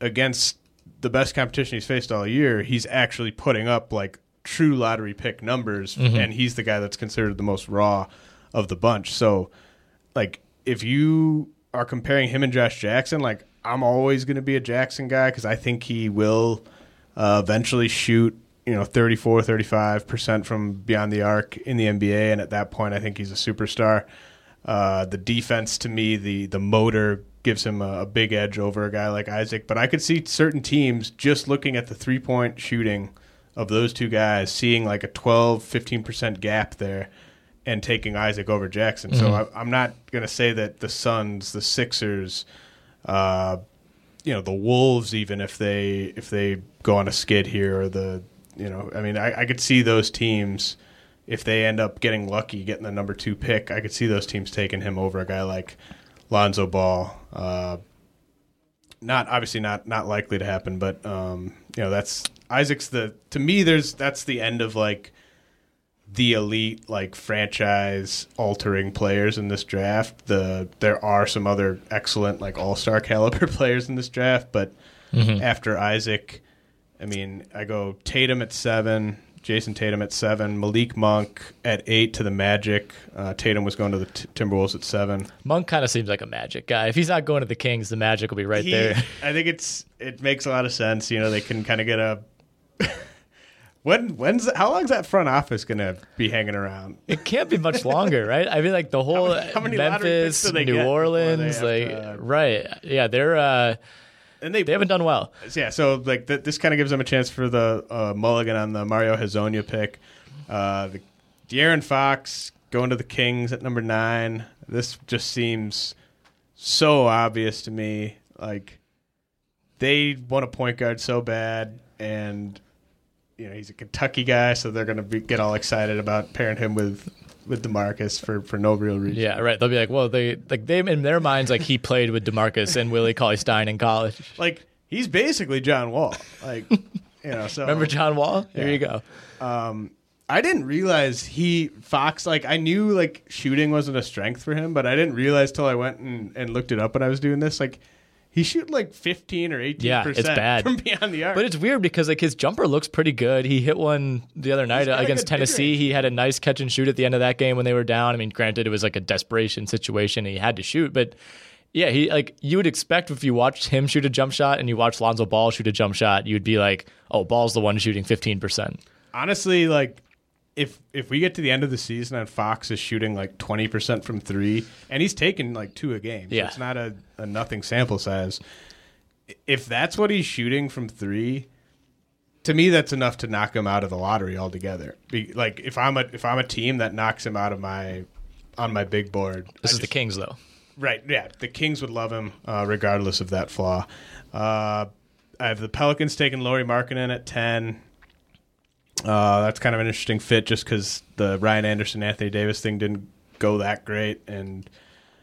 against the best competition he's faced all year, he's actually putting up like true lottery pick numbers, mm-hmm. and he's the guy that's considered the most raw of the bunch. So, like, if you are comparing him and Josh Jackson, like, I'm always going to be a Jackson guy because I think he will uh, eventually shoot, you know, 34, 35% from beyond the arc in the NBA. And at that point, I think he's a superstar. Uh, the defense to me, the the motor gives him a, a big edge over a guy like Isaac. But I could see certain teams just looking at the three point shooting of those two guys, seeing like a 12, 15% gap there and taking Isaac over Jackson. So I, I'm not going to say that the Suns, the Sixers, uh, you know, the Wolves, even if they if they go on a skid here, or the you know, I mean, I, I could see those teams if they end up getting lucky, getting the number two pick. I could see those teams taking him over a guy like Lonzo Ball. Uh, not obviously not not likely to happen, but um, you know, that's Isaac's the to me. There's that's the end of like the elite like franchise altering players in this draft. The there are some other excellent like all star [laughs] caliber players in this draft, but after Isaac, I mean, I go Tatum at seven, Jayson Tatum at seven, Malik Monk at eight to the Magic. Uh, Tatum was going to the t- Timberwolves at seven. monk kind of seems like a magic guy if he's not going to the kings the magic will be right He- there I think it's it makes a lot of sense. You know, they can kind of get a. when when's how long's that front office going to be hanging around? It can't be much longer, [laughs] right? I mean, like the whole many- how many Memphis, picks do they New get before they Orleans, like to- right? Yeah, they're. uh and they They haven't done well. yeah, so like th- this kind of gives them a chance for the uh, mulligan on the Mario Hezonja pick. Uh, the De'Aaron Fox going to the Kings at number nine. This just seems so obvious to me. Like they want a point guard so bad, and you know he's a Kentucky guy, so they're going to get all excited about pairing him with with Demarcus for for no real reason. Yeah, right. They'll be like, well, they like they in their minds like he played with Demarcus and Willie Cauley Stein in college. [laughs] like he's basically John Wall. Like you know, so Remember John Wall? There Yeah. you go. Um, I didn't realize he Fox like I knew like shooting wasn't a strength for him, but I didn't realize till I went and, and looked it up when I was doing this. Like he shoot like fifteen or eighteen Yeah, it's percent bad. from beyond the arc. But it's weird because like his jumper looks pretty good. He hit one the other night against Tennessee. He had a nice catch and shoot at the end of that game when they were down. I mean, granted it was like a desperation situation and he had to shoot, but yeah, he like you would expect if you watched him shoot a jump shot and you watched Lonzo Ball shoot a jump shot, you'd be like, "Oh, Ball's the one shooting 15%." honestly, like if if we get to the end of the season and Fox is shooting like twenty percent from three, and he's taking like two a game, so Yeah. it's not a, a nothing sample size. If that's what he's shooting from three, to me that's enough to knock him out of the lottery altogether. Be, like if I'm a if I'm a team that knocks him out of my on my big board, This I is the Kings though. Right. Yeah. The Kings would love him, uh, regardless of that flaw. Uh, I have the Pelicans taking Lauri Markkanen at 10. Uh, that's kind of an interesting fit just because the Ryan Anderson, Anthony Davis thing didn't go that great. And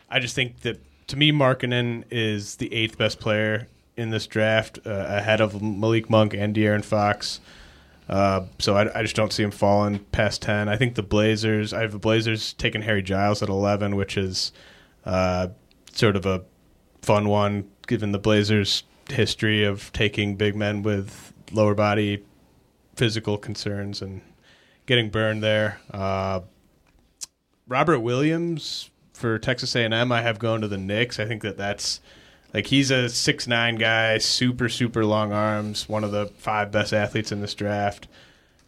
I just think that, to me, Markkanen is the eighth best player in this draft, uh, ahead of Malik Monk and De'Aaron Fox. Uh, so I, I just don't see him falling past 10. I think the Blazers, I have the Blazers taking Harry Giles at 11, which is uh, sort of a fun one given the Blazers' history of taking big men with lower body physical concerns and getting burned there. Uh, Robert Williams for Texas A&M, I have going to the Knicks. I think that that's like he's a six nine guy, super super long arms, one of the five best athletes in this draft.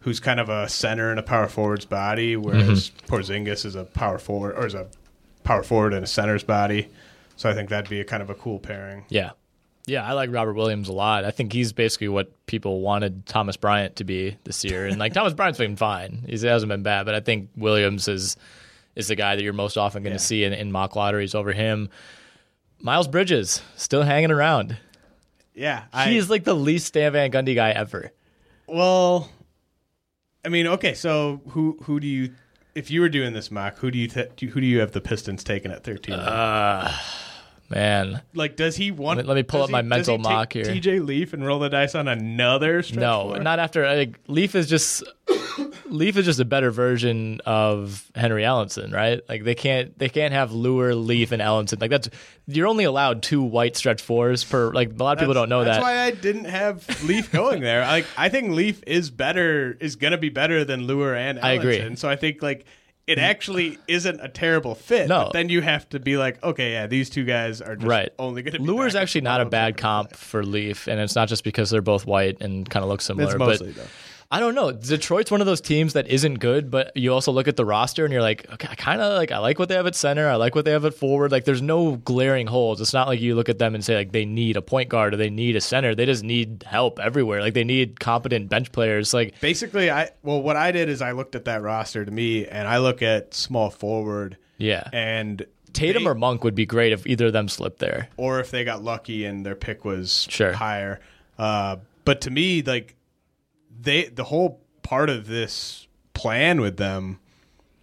Who's kind of a center and a power forward's body, whereas Porzingis is a power forward or is a power forward and a center's body. So I think that'd be a kind of a cool pairing. Yeah. Yeah, I like Robert Williams a lot. I think he's basically what people wanted Thomas Bryant to be this year. And like Thomas Bryant's been fine. He's, he hasn't been bad, but I think Williams is is the guy that you're most often going to Yeah. see in, in mock lotteries over him. Miles Bridges still hanging around. Yeah, I, He is like the least Stan Van Gundy guy ever. well. I mean, okay, so who who do you if you were doing this mock, who do you th- who do you have the Pistons taking at thirteen? Uh, Man, like, does he want? Let me- let me pull up my mental he mock here. TJ Leaf and roll the dice on another. Stretch no, four? not after. Like, Leaf is just Leaf is just a better version of Henry Ellenson, right? Like they can't they can't have Leuer, Leaf, and Ellenson. Like that's you're only allowed two white stretch fours per. Like a lot of people don't know that's that. That's why I didn't have Leaf going there. Like I think Leaf is better, is gonna be better than Leuer and I agree. Ellenson. So I think like it actually isn't a terrible fit. No. but then you have to be like, okay, yeah, these two guys are just Right. only gonna. be Leuer's actually not a bad comp play. for Leaf, and it's not just because they're both white and kind of look similar. It's but though. I don't know. Detroit's one of those teams that isn't good, but you also look at the roster and you're like, okay, I kind of like I like what they have at center. I like what they have at forward. Like there's no glaring holes. It's not like you look at them and say like they need a point guard or they need a center. They just need help everywhere. Like they need competent bench players. Like Basically, I well, what I did is I looked at that roster to me, and I look at small forward, yeah, and Tatum they- or Monk would be great if either of them slipped there. or if they got lucky and their pick was Sure. higher. Uh, but to me, like they, the whole part of this plan with them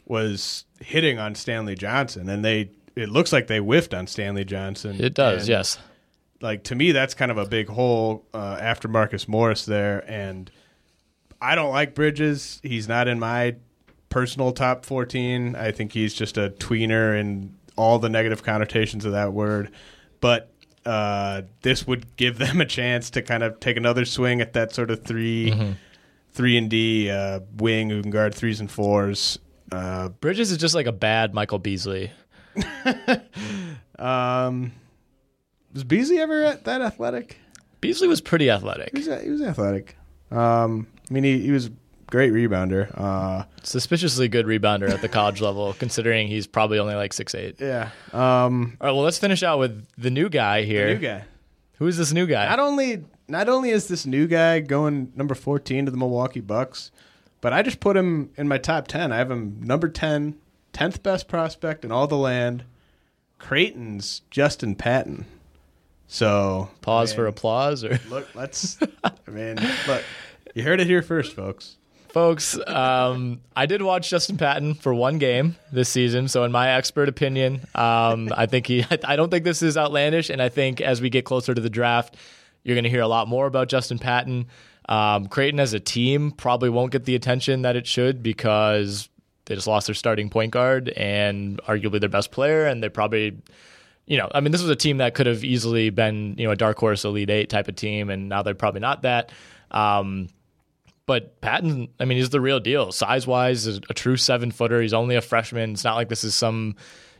was hitting on Stanley Johnson, and they. It looks like they whiffed on Stanley Johnson. It does, And, yes. Like to me, that's kind of a big hole uh, after Marcus Morris there, and I don't like Bridges. He's not in my personal top 14. I think he's just a tweener and all the negative connotations of that word. But uh, this would give them a chance to kind of take another swing at that sort of 3 three and D uh, wing who can guard threes and fours. Uh, Bridges is just like a bad Michael Beasley. [laughs] um, was Beasley ever at that athletic? Beasley was pretty athletic. He was, he was athletic. Um, I mean, he, he was great rebounder. Uh, Suspiciously good rebounder at the college level, [laughs] considering he's probably only like six eight. yeah. Um, All right, well, let's finish out with the new guy here. new guy. Who is this new guy? Not only not only is this new guy going number 14 to the Milwaukee Bucks, but I just put him in my top 10. I have him number 10, 10th best prospect in all the land. Creighton's Justin Patton. So Pause I for applause, or Look, let's. [laughs] I mean, look, you heard it here first, folks. Folks. Um, I did watch Justin Patton for one game this season, so in my expert opinion, um, I think he. [laughs] I don't think this is outlandish, and I think as we get closer to the draft, you're going to hear a lot more about Justin Patton. Um, Creighton as a team probably won't get the attention that it should because they just lost their starting point guard and arguably their best player, and they probably you know, I mean, this was a team that could have easily been, you know, a dark horse elite eight type of team, and now they're probably not that. Um, but Patton, I mean, he's the real deal. Size wise, is a true seven footer. He's only a freshman. It's not like this is some,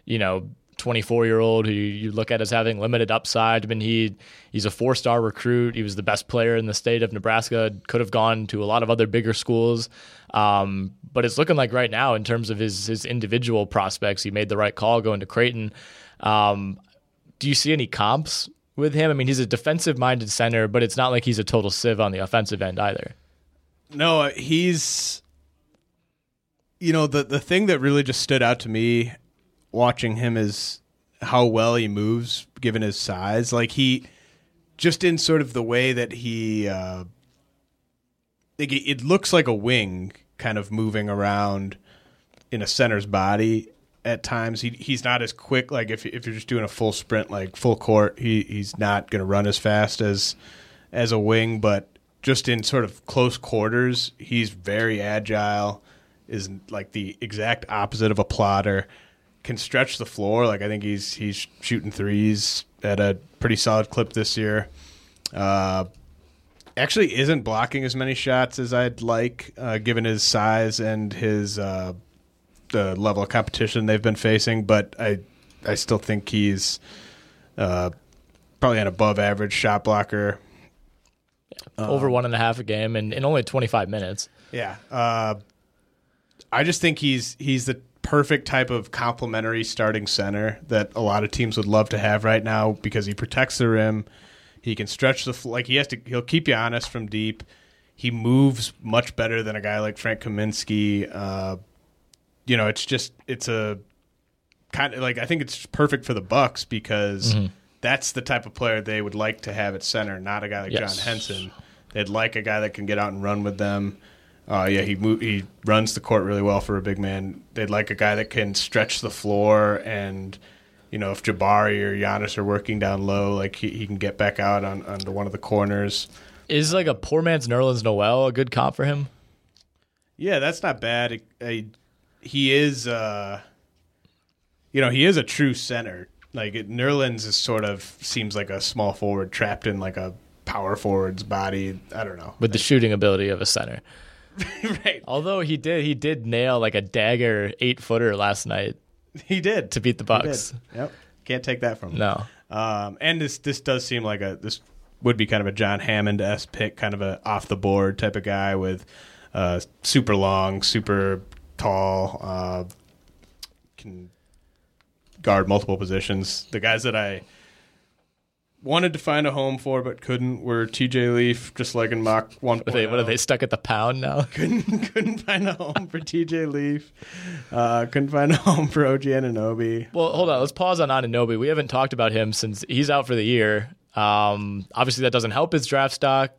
you know, 24 year old who you look at as having limited upside. I mean, he he's a four star recruit. He was the best player in the state of Nebraska. Could have gone to a lot of other bigger schools. Um, but it's looking like right now, in terms of his his individual prospects, he made the right call going to Creighton. Um, do you see any comps with him? I mean, he's a defensive minded center, but it's not like he's a total sieve on the offensive end either. No, he's. You know the the thing that really just stood out to me watching him is how well he moves given his size. Like he, just in sort of the way that he, uh, it, it looks like a wing kind of moving around in a center's body at times. He he's not as quick. Like if if you're just doing a full sprint, like full court, he he's not going to run as fast as as a wing. But just in sort of close quarters, he's very agile. Is like the exact opposite of a plotter. Can stretch the floor. Like I think he's he's shooting threes at a pretty solid clip this year. Uh, actually, isn't blocking as many shots as I'd like, uh, given his size and his uh, the level of competition they've been facing, but I I still think he's uh, probably an above average shot blocker. Over one and a half a game and in only 25 minutes. Yeah, uh, I just think he's he's the perfect type of complementary starting center that a lot of teams would love to have right now because he protects the rim, he can stretch the like he has to he'll keep you honest from deep. He moves much better than a guy like Frank Kaminsky. Uh, you know, it's just it's a kind of like I think it's perfect for the Bucks because that's the type of player they would like to have at center, not a guy like Yes. John Henson. They'd like a guy that can get out and run with them. Uh, yeah, he move, he runs the court really well for a big man. They'd like a guy that can stretch the floor and you know if Jabari or Giannis are working down low, like he, he can get back out on onto one of the corners. Is like a poor man's Nerlens Noel a good comp for him? Yeah, that's not bad. I- he is, uh, you know, he is a true center. Like it, Nerlens is sort of seems like a small forward trapped in like a power forward's body. I don't know. With the shooting ability of a center. [laughs] right, Although he did he did nail like a dagger eight footer last night [laughs] he did to beat the. Bucks. Yep, can't take that from him. No. Um, and this this does seem like a this would be kind of a John Hammond s pick, kind of a off the board type of guy with uh, super long, super tall, uh, can guard multiple positions. The guys that I wanted to find a home for but couldn't were T.J. Leaf, just like in mock one. What are they, what are they stuck at the pound now? [laughs] couldn't couldn't find a home for T.J. Leaf. Uh, couldn't find a home for OG Anunoby. Well, hold on. Let's pause on Anunoby. We haven't talked about him since he's out for the year. Um, obviously, that doesn't help his draft stock.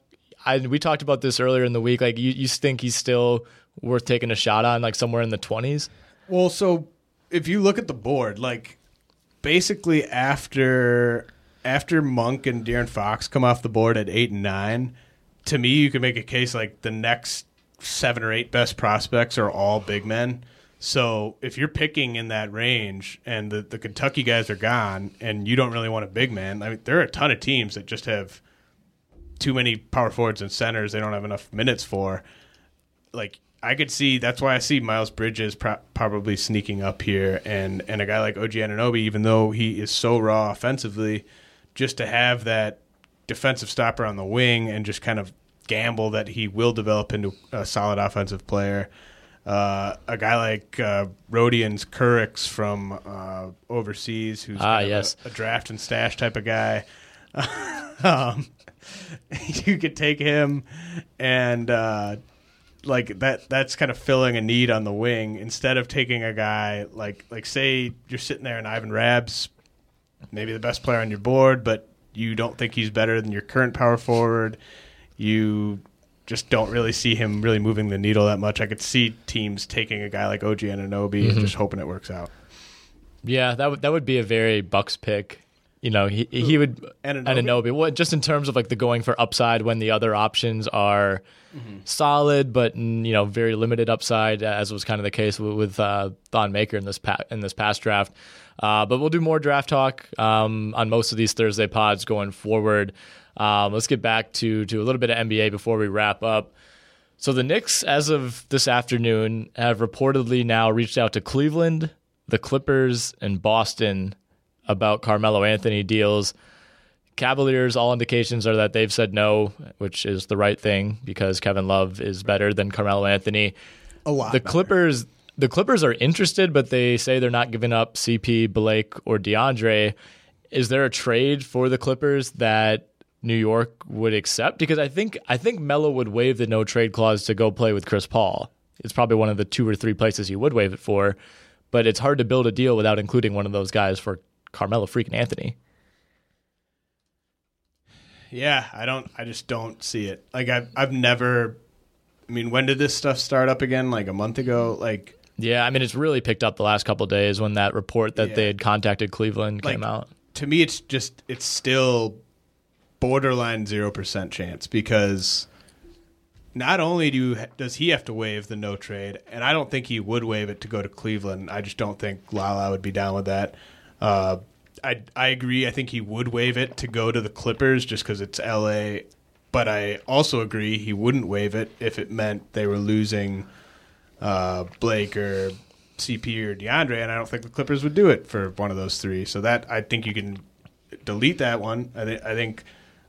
I, we talked about this earlier in the week. Like, you, you think he's still worth taking a shot on, like somewhere in the twenties? Well, so if you look at the board, like basically after after Monk and De'Aaron Fox come off the board at eight and nine, to me you can make a case like the next seven or eight best prospects are all big men. So if you're picking in that range and the, the Kentucky guys are gone and you don't really want a big man, I mean there are a ton of teams that just have too many power forwards and centers they don't have enough minutes for. Like I could see that's why I see Miles Bridges pro- probably sneaking up here, and and a guy like OG Anunoby, even though he is so raw offensively, just to have that defensive stopper on the wing and just kind of gamble that he will develop into a solid offensive player. Uh, a guy like uh, Rodions Kurucs from uh, overseas, who's Ah, of a- a, draft and stash type of guy. [laughs] um, [laughs] you could take him and uh, like that. That's kind of filling a need on the wing instead of taking a guy like like say you're sitting there and Ivan Rabb's maybe the best player on your board, but you don't think he's better than your current power forward. You just don't really see him really moving the needle that much. I could see teams taking a guy like OG Anunoby and mm-hmm. just hoping it works out. Yeah, that would that would be a very Bucks pick. You know, he he would Anunoby? Anunoby. Well, just in terms of like the going for upside when the other options are solid, but you know very limited upside, as was kind of the case with, with uh, Thon Maker in this pa- in this past draft. Uh, but we'll do more draft talk um, on most of these Thursday pods going forward. Um, let's get back to to a little bit of NBA before we wrap up. So the Knicks, as of this afternoon, have reportedly now reached out to Cleveland, the Clippers, and Boston about Carmelo Anthony deals. Cavaliers, all indications are that they've said no, which is the right thing because Kevin Love is better than Carmelo Anthony. A lot. The better. Clippers, the Clippers are interested, but they say they're not giving up CP, Blake, or DeAndre. Is there a trade for the Clippers that New York would accept? Because I think I think Melo would waive the no trade clause to go play with Chris Paul. It's probably one of the two or three places he would waive it for, but it's hard to build a deal without including one of those guys for Carmelo freaking Anthony. Yeah, I don't. I just don't see it. Like I've I've never. I mean, when did this stuff start up again? Like a month ago. Like Yeah, I mean it's really picked up the last couple of days when that report that Yeah. they had contacted Cleveland like came out. to me, it's just it's still borderline zero percent chance because not only do you, does he have to waive the no trade, and I don't think he would waive it to go to Cleveland. I just don't think Lala would be down with that. Uh, I I agree. I think he would waive it to go to the Clippers just because it's L.A. But I also agree he wouldn't waive it if it meant they were losing uh, Blake or CP or DeAndre, and I don't think the Clippers would do it for one of those three. So that I think you can delete that one. I, th- I think,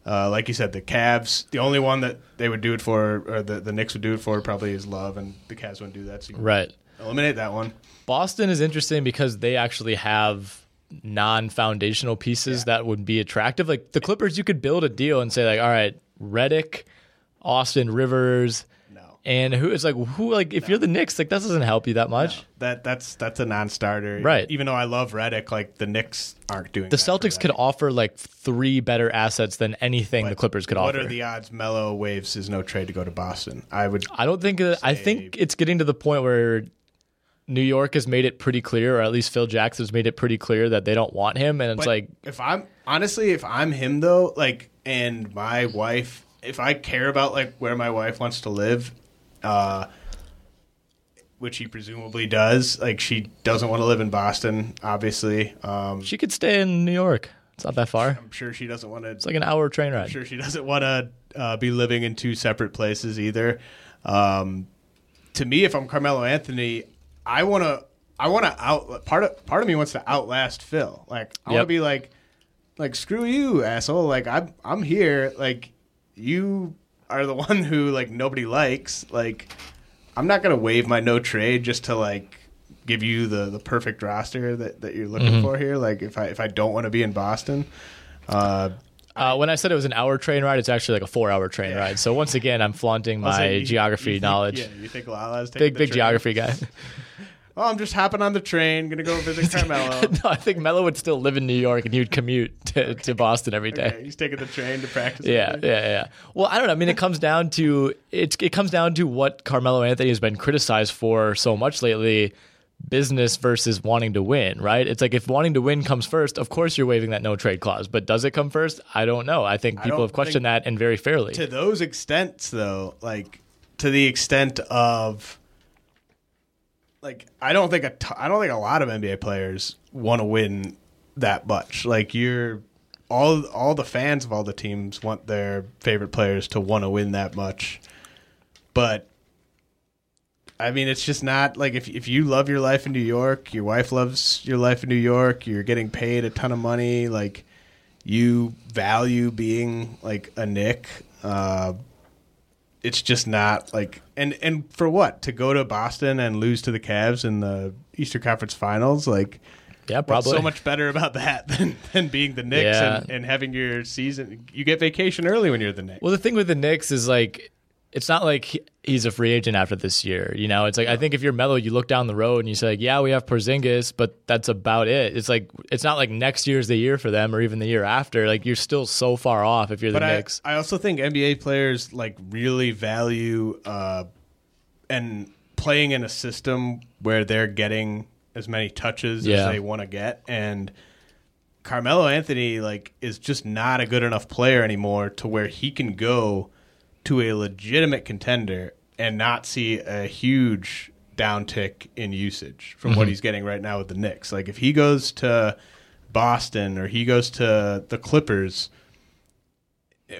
uh, like you said, the Cavs. The only one that they would do it for, or the the Knicks would do it for, probably is Love, and the Cavs wouldn't do that. So you Right. eliminate that one. Boston is interesting because they actually have non-foundational pieces that would be attractive. Like the Clippers, you could build a deal and say like, all right, Redick, Austin Rivers, No. and who is like who like if you're the Knicks, like that doesn't help you that much. That that's that's a non-starter, Right. Even though I love Redick, like the Knicks aren't doing. The that Celtics could offer like three better assets than anything the Clippers could what offer. What are the odds? Melo waives is no trade to go to Boston. I would. I don't think uh, I think it's getting to the point where New York has made it pretty clear, or at least Phil Jackson has made it pretty clear that they don't want him, and it's But like if I'm honestly, if I'm him though, like, and my wife, if I care about like where my wife wants to live, uh, which he presumably does, like she doesn't want to live in Boston, obviously. Um, she could stay in New York. It's not that far. I'm sure she doesn't want to. It's like an hour train ride. I'm sure she doesn't want to uh, be living in two separate places either. Um, to me, if I'm Carmelo Anthony, I want to. I want to out. Part of part of me wants to outlast Phil. Like I want Yep. to be like, like screw you, asshole. Like I'm I'm here. Like you are the [laughs] one who like nobody likes. Like I'm not gonna waive my no trade just to like give you the the perfect roster that that you're looking for here. Like if I if I don't want to be in Boston. Uh, Uh, when I said it was an hour train ride, it's actually like a four-hour train ride. So once again, I'm flaunting my you- geography you think- knowledge. Yeah, you think Lala's taking Big big train? geography guy. [laughs] Oh, I'm just hopping on the train, gonna go visit [laughs] Carmelo. [laughs] no, I think Melo would still live in New York and he would commute to, to Boston every day. Okay, he's taking the train to practice. Yeah, yeah, yeah. Well, I don't know. I mean, it comes down to it's it comes down to what Carmelo Anthony has been criticized for so much lately: business versus wanting to win. Right? It's like if wanting to win comes first, of course you're waiving that no trade clause. But does it come first? I don't know. I think people don't have questioned that and very fairly. To those extents, though, like to the extent of, like, I don't think a t- I don't think a lot of NBA players want to win that much. Like you're. All, all the fans of all the teams want their favorite players to want to win that much, but I mean, it's just not like if if you love your life in New York, your wife loves your life in New York, you're getting paid a ton of money, like you value being like a Knick. Uh, it's just not like and and for what to go to Boston and lose to the Cavs in the Eastern Conference Finals, like Yeah, probably. so much better about that [laughs] than, than being the Knicks Yeah. and, and having your season. You get vacation early when you're the Knicks. Well, the thing with the Knicks is like, it's not like he's a free agent after this year. You know, it's like I think if you're Melo, you look down the road and you say, like, yeah, we have Porzingis, but that's about it. It's like it's not like next year's the year for them or even the year after. Like you're still so far off if you're the but I, Knicks. I also think NBA players like really value uh, and playing in a system where they're getting as many touches Yeah. as they want to get and Carmelo Anthony like is just not a good enough player anymore to where he can go to a legitimate contender and not see a huge downtick in usage from what he's getting right now with the Knicks. Like if he goes to Boston or he goes to the Clippers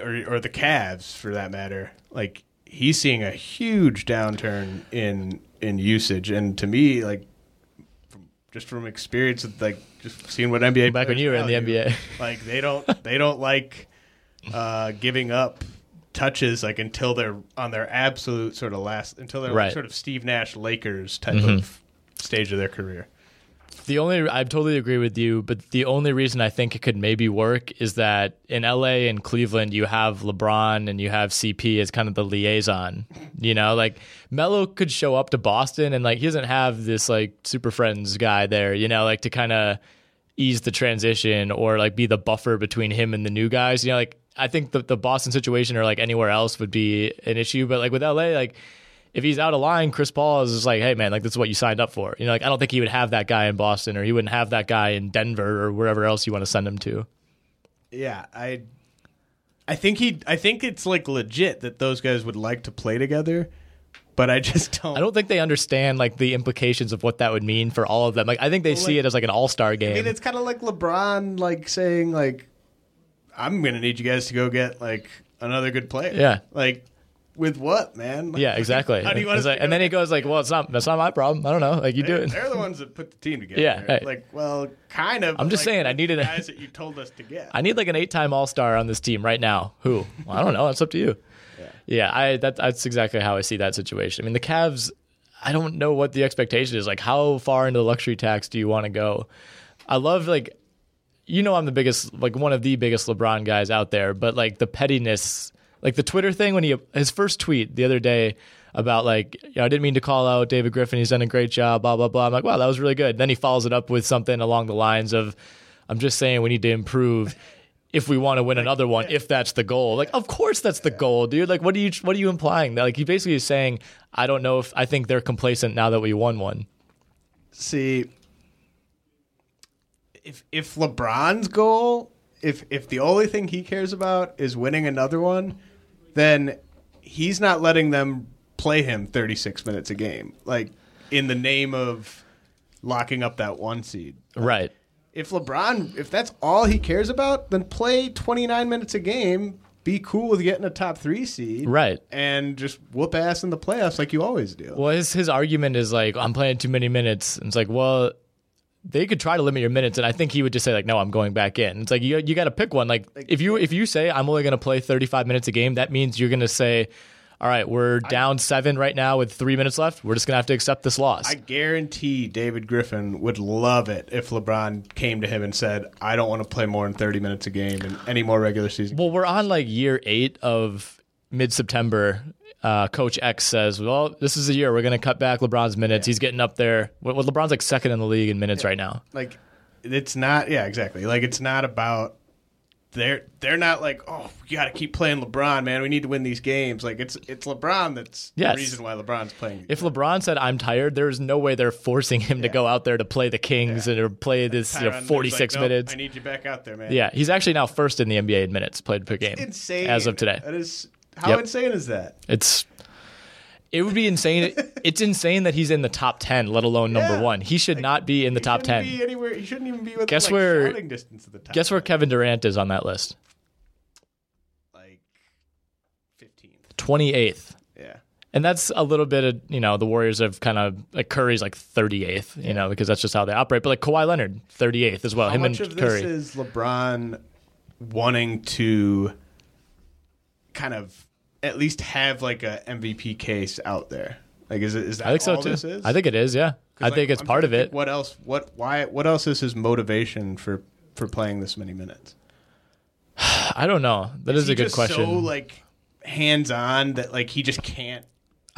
or or the Cavs for that matter, like he's seeing a huge downturn in in usage and to me like from, just from experience with like just seeing what NBA Back when you were in the NBA. like they don't they don't like uh, giving up touches like until they're on their absolute sort of last until they're like sort of Steve Nash Lakers type Mm-hmm. of stage of their career. The only I totally agree with you, but the only reason I think it could maybe work is that in LA and Cleveland you have LeBron and you have CP as kind of the liaison. You know, like Melo could show up to Boston and like he doesn't have this like super friends guy there, you know, like to kind of ease the transition or like be the buffer between him and the new guys. You know, like I think the the Boston situation or like anywhere else would be an issue, but like with LA, like if he's out of line, Chris Paul is just like, hey man, like this is what you signed up for. You know, like I don't think he would have that guy in Boston or he wouldn't have that guy in Denver or wherever else you want to send him to. Yeah, I I think he I think it's like legit that those guys would like to play together, but I just don't I don't think they understand like the implications of what that would mean for all of them. Like I think they see like- it as like an all star I game. mean, it's kind of like LeBron like saying like I'm going to need you guys to go get like another good player. Yeah. Like with what, man? Like, yeah, exactly. How do you want like- to and then he goes like, "Well, it's not. That's not my problem. I don't know. Like you do They're, it." they're the ones that put the team together. Yeah, right. Like, well, kind of. I'm just like, saying, I needed a- guys that you told us to get. I need like an eight time All Star on this team right now. Who? Well, I don't know. It's up to you. Yeah. yeah, I that, that's exactly how I see that situation. I mean, the Cavs. I don't know what the expectation is. Like, how far into the luxury tax do you want to go? I love like, you know, I'm the biggest, like one of the biggest LeBron guys out there, but like the pettiness, like the Twitter thing when he his first tweet the other day about like, you know, I didn't mean to call out David Griffin. He's done a great job. Blah blah blah. I'm like, wow, that was really good. Then he follows it up with something along the lines of, I'm just saying we need to improve. If we want to win another one, if that's the goal, like of course that's the goal, dude. Like, what are you what are you implying? Like he basically is saying, I don't know if I think they're complacent now that we won one. See, if if LeBron's goal, if if the only thing he cares about is winning another one, then he's not letting them play him 36 minutes a game, like in the name of locking up that one seed. Right. If LeBron, if that's all he cares about, then play 29 minutes a game. Be cool with getting a top three seed, Right. And just whoop ass in the playoffs like you always do. Well, his his argument is like I'm playing too many minutes. And it's like, well, they could try to limit your minutes, and I think he would just say like, no, I'm going back in. It's like you you got to pick one. Like if you if you say I'm only going to play 35 minutes a game, that means you're going to say, all right, we're down seven right now with three minutes left. We're just going to have to accept this loss. I guarantee David Griffin would love it if LeBron came to him and said, "I don't want to play more than thirty minutes a game in any more regular season." Well, we're on like year eight of mid September. Uh, Coach X says, "Well, this is a year we're going to cut back LeBron's minutes. He's getting up there. Well, LeBron's like second in the league in minutes right now. Like, it's not. Yeah, exactly. Like, it's not about. They're they're not like, oh, we got to keep playing LeBron, man. We need to win these games. Like, it's it's LeBron that's Yes. the reason why LeBron's playing. If LeBron said I'm tired, there's no way they're forcing him to go out there to play the Kings and or play this you know, 46 like, "Nope, minutes. I need you back out there, man. yeah, he's actually now first in the NBA in minutes played per game insane. as of today. That is how Yep. insane is that? It's it would be insane. [laughs] it's insane that he's in the top 10, let alone number Yeah. one. He should not be in the He top 10. Be anywhere. He shouldn't even be within Guess like, where- distance of the top. Guess where Kevin Durant is on that list? Like fifteenth. 28th. Yeah. And that's a little bit of, you know, the Warriors have kind of, like Curry's like 38th, you know, because that's just how they operate. But like Kawhi Leonard, 38th as well. How Him much and of Curry. this is LeBron wanting to kind of at least have like a MVP case out there? Like, is it is that I think so all too. this is? I think it is. Yeah, I like, think it's I'm part of it. What else? What? Why? What else is his motivation for for playing this many minutes? [sighs] I don't know. That is, he a good just question. So like hands on that like he just can't.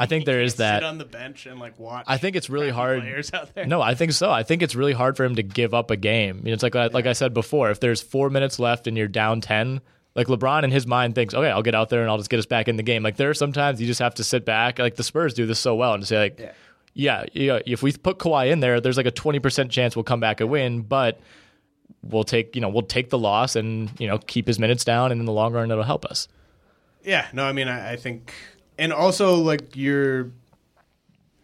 I think there is sit that. on the bench and like watch. I think it's really hard. Players out there. No, I think so. I think it's really hard for him to give up a game. You know, it's like like I said before. If there's four minutes left and you're down ten, like LeBron in his mind thinks, okay, I'll get out there and I'll just get us back in the game. Like there are sometimes you just have to sit back. Like the Spurs do this so well and say like, yeah, yeah, if we put Kawhi in there, there's like a twenty percent chance we'll come back and win, but we'll take you know we'll take the loss and you know keep his minutes down, and in the long run it'll help us. Yeah. No. I mean, I, I think, and also like you're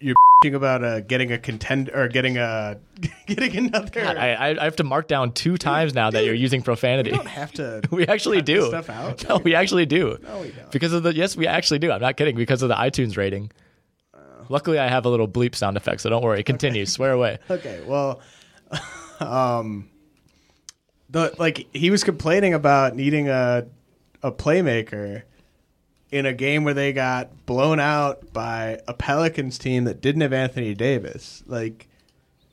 you're about uh, getting a contend or getting a [laughs] getting another. I, I I have to mark down two times now that you're using profanity. you don't have to. [laughs] We actually do. stuff out. No, we actually do. No, we don't. Because of the yes, we actually do. I'm not kidding. Because of the iTunes rating. Luckily, I have a little bleep sound effect, so don't worry. Continue. Swear away. [laughs] Okay, well, um, the like he was complaining about needing a a playmaker in a game where they got blown out by a Pelicans team that didn't have Anthony Davis. Like,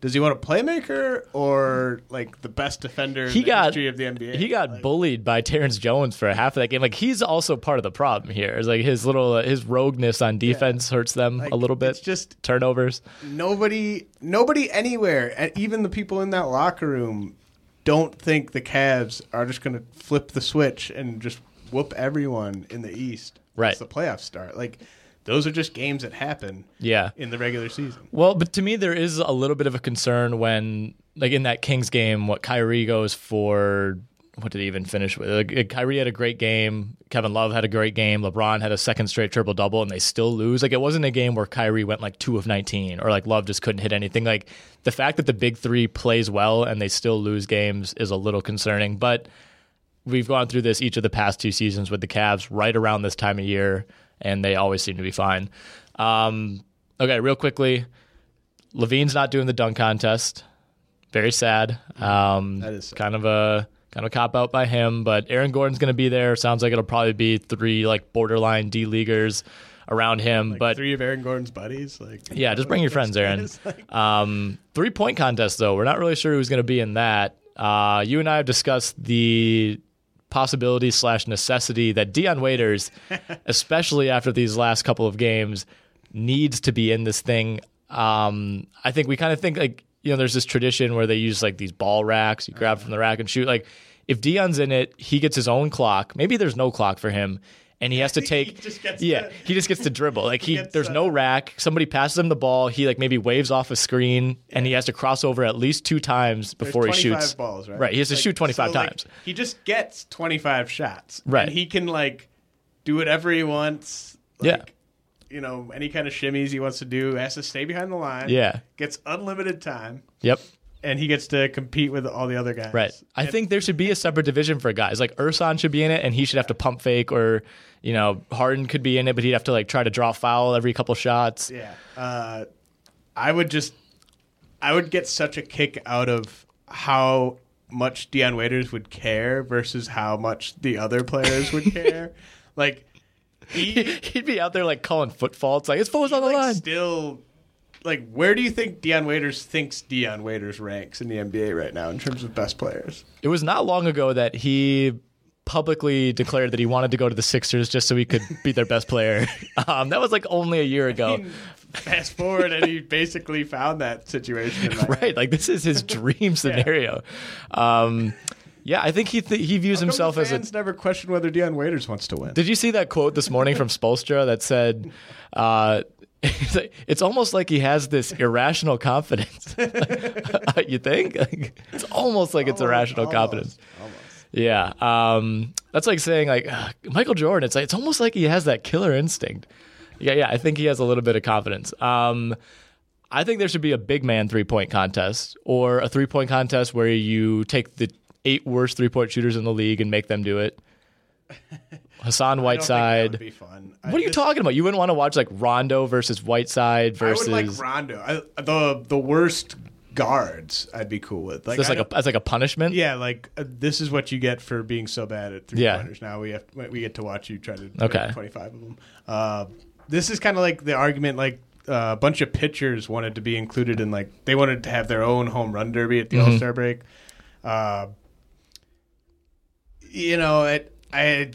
does he want a playmaker or like the best defender in He the got history of the NBA? he got Like, bullied by Terrence Jones for half of that game. Like he's also part of the problem here. It's like his little uh, his rogueness on defense hurts them like, a little bit. It's just turnovers. nobody nobody anywhere and even the people in that locker room don't think the Cavs are just going to flip the switch and just whoop everyone in the East Right. the playoffs start. Like those are just games that happen Yeah. in the regular season. Well, but to me, there is a little bit of a concern when, like in that Kings game, what Kyrie goes for. What did he even finish with? Like, uh, Kyrie had a great game. Kevin Love had a great game. LeBron had a second straight triple double, and they still lose. Like it wasn't a game where Kyrie went like two of nineteen, or like Love just couldn't hit anything. Like the fact that the big three plays well and they still lose games is a little concerning. But we've gone through this each of the past two seasons with the Cavs right around this time of year, and they always seem to be fine. Um, okay, real quickly, LaVine's not doing the dunk contest. Very sad. Um, That is sad. kind of a kind of a cop out by him, but Aaron Gordon's going to be there. Sounds like it'll probably be three like borderline D leaguers around him, Like but three of Aaron Gordon's buddies, like yeah, just bring your friends, Aaron. [laughs] Like, Um, three point contest though, we're not really sure who's going to be in that. Uh, you and I have discussed the possibility slash necessity that Dion Waiters, [laughs] especially after these last couple of games, needs to be in this thing. Um, I think we kind of think like you know, there's this tradition where they use like these ball racks. You grab from the rack and shoot. Like if Dion's in it, he gets his own clock. Maybe there's no clock for him. And he has to [laughs] take, gets yeah, to- he just gets to dribble. Like he, [laughs] gets, there's no uh, rack. Somebody passes him the ball. He like maybe waves off a screen, and he has to cross over at least two times before he shoots. balls, right? Right, he has to Like, shoot 25 so, like, times. he just gets 25 shots. Right. And he can like do whatever he wants. Yeah. You know, any kind of shimmies he wants to do, has to stay behind the line. Yeah. Gets unlimited time. Yep. And he gets to compete with all the other guys. Right. I And- think there should be a separate division for guys. Like Ersan should be in it, and he should have to pump fake, or you know Harden could be in it, but he'd have to like try to draw foul every couple shots. Yeah. Uh, I would just, I would get such a kick out of how much Dion Waiters would care versus how much the other players would [laughs] care. like, he, [laughs] He'd be out there like calling foot faults, like his foot was on the like, line. still, like, where do you think Dion Waiters thinks Dion Waiters ranks in the NBA right now in terms of best players? It was not long ago that he publicly declared that he wanted to go to the Sixers just so he could be their best player. [laughs] Um, that was like only a year ago. Fast forward, and he basically found that situation. [laughs] Right, like this is his [laughs] dream scenario. Um, yeah, I think he th- he views himself as a fans never question whether Dion Waiters wants to win. Did you see that quote this morning from Spoelstra that said, uh, "It's almost like he has this irrational confidence." [laughs] you think? Like, it's almost like it's irrational almost, confidence. Yeah, um, that's like saying like uh, Michael Jordan. It's like it's almost like he has that killer instinct. Yeah, yeah. I think he has a little bit of confidence. Um, I think there should be a big man three point contest or a three point contest where you take the eight worst three point shooters in the league and make them do it. Hassan I that Whiteside. would be fun. What are you talking about? You wouldn't want to watch like Rondo versus Whiteside versus I would like Rondo. I, the the worst guards, I'd be cool with. Like, I like a as like a punishment. yeah, like uh, this is what you get for being so bad at three Yeah. pointers. Now we have we get to watch you try to Okay. twenty five of them. Uh, this is kind of like the argument like uh, a bunch of pitchers wanted to be included in like they wanted to have their own home run derby at the All Star break. Uh, you know, it, I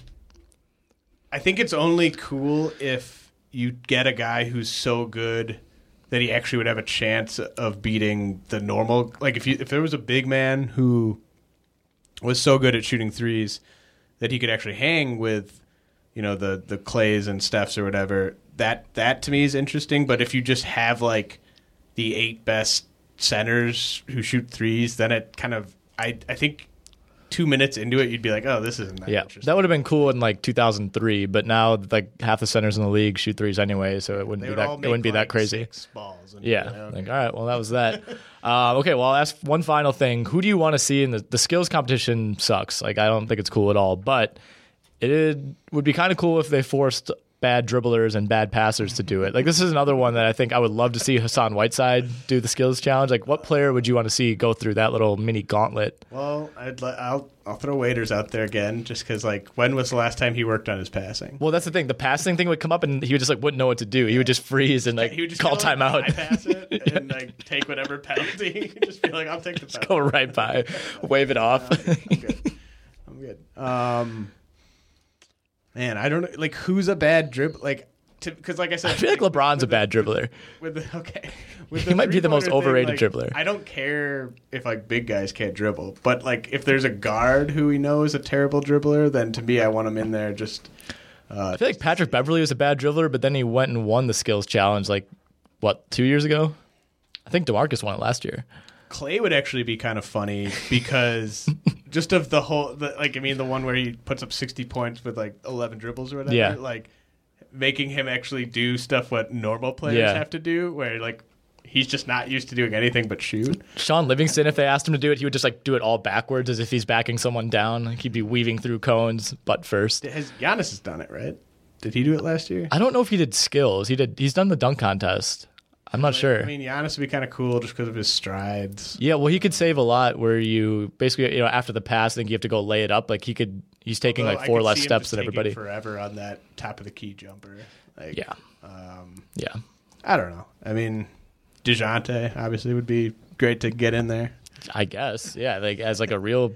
I think it's only cool if you get a guy who's so good that he actually would have a chance of beating the normal. Like if you if there was a big man who was so good at shooting threes that he could actually hang with, you know, the the Klays and Stephs or whatever. That that to me is interesting. But if you just have like the eight best centers who shoot threes, then it kind of I I think two minutes into it, you'd be like, oh, this isn't that Yeah, interesting. that would have been cool in like 2003, but now like half the centers in the league shoot threes anyway, so it wouldn't They be would that it wouldn't be that crazy. six balls and Yeah. you know, Like, all right. Well, that was that. [laughs] uh, okay. Well, I'll ask one final thing. Who do you want to see in the, the skills competition? Sucks. Like, I don't think it's cool at all. But it would be kind of cool if they forced bad dribblers and bad passers to do it. Like, this is another one that I think I would love to see Hassan Whiteside do the skills challenge. Like, what player would you want to see go through that little mini gauntlet? Well, I'd li- I'll I'll throw waiters out there again, just because like when was the last time he worked on his passing? Well, that's the thing. The passing thing would come up, and he would just like wouldn't know what to do. He would just freeze and like He would just call kinda, like, timeout. bypass it [laughs] and like take whatever penalty. [laughs] just be like, I'll take the penalty. Go right by, wave it off. [laughs] I'm good. I'm good. Um, man, I don't know. Like, who's a bad dribble? Like, because like I said, I feel like LeBron's a bad dribbler. with the [laughs] okay. With He might be the most overrated thing, dribbler. I don't care if like big guys can't dribble, but like if there's a guard who we know is a terrible dribbler, then to me I want him in there just uh, I feel like Patrick Beverley was a bad dribbler, but then he went and won the skills challenge like what two years ago. I think Demarcus won it last year. Klay would actually be kind of funny because [laughs] just of the whole, the, like I mean, the one where he puts up sixty points with like eleven dribbles or whatever. Yeah. Like making him actually do stuff what normal players Yeah. have to do, where like he's just not used to doing anything but shoot. Shaun Livingston, if they asked him to do it, he would just like do it all backwards as if he's backing someone down. Like he'd be weaving through cones butt first. Has Giannis has done it right? Did he do it last year? I don't know if he did skills. He did. He's done the dunk contest. I'm not sure. I mean, Giannis would be kind of cool just because of his strides. yeah, well, he could save a lot. Where you basically, you know, after the pass, I think you have to go lay it up. Like he could. He's taking Although like four less steps than everybody. Forever on that top of the key jumper. Like, Yeah, Um, yeah. I don't know. I mean, Dejounte obviously would be great to get in there. I guess. Yeah, like as like a real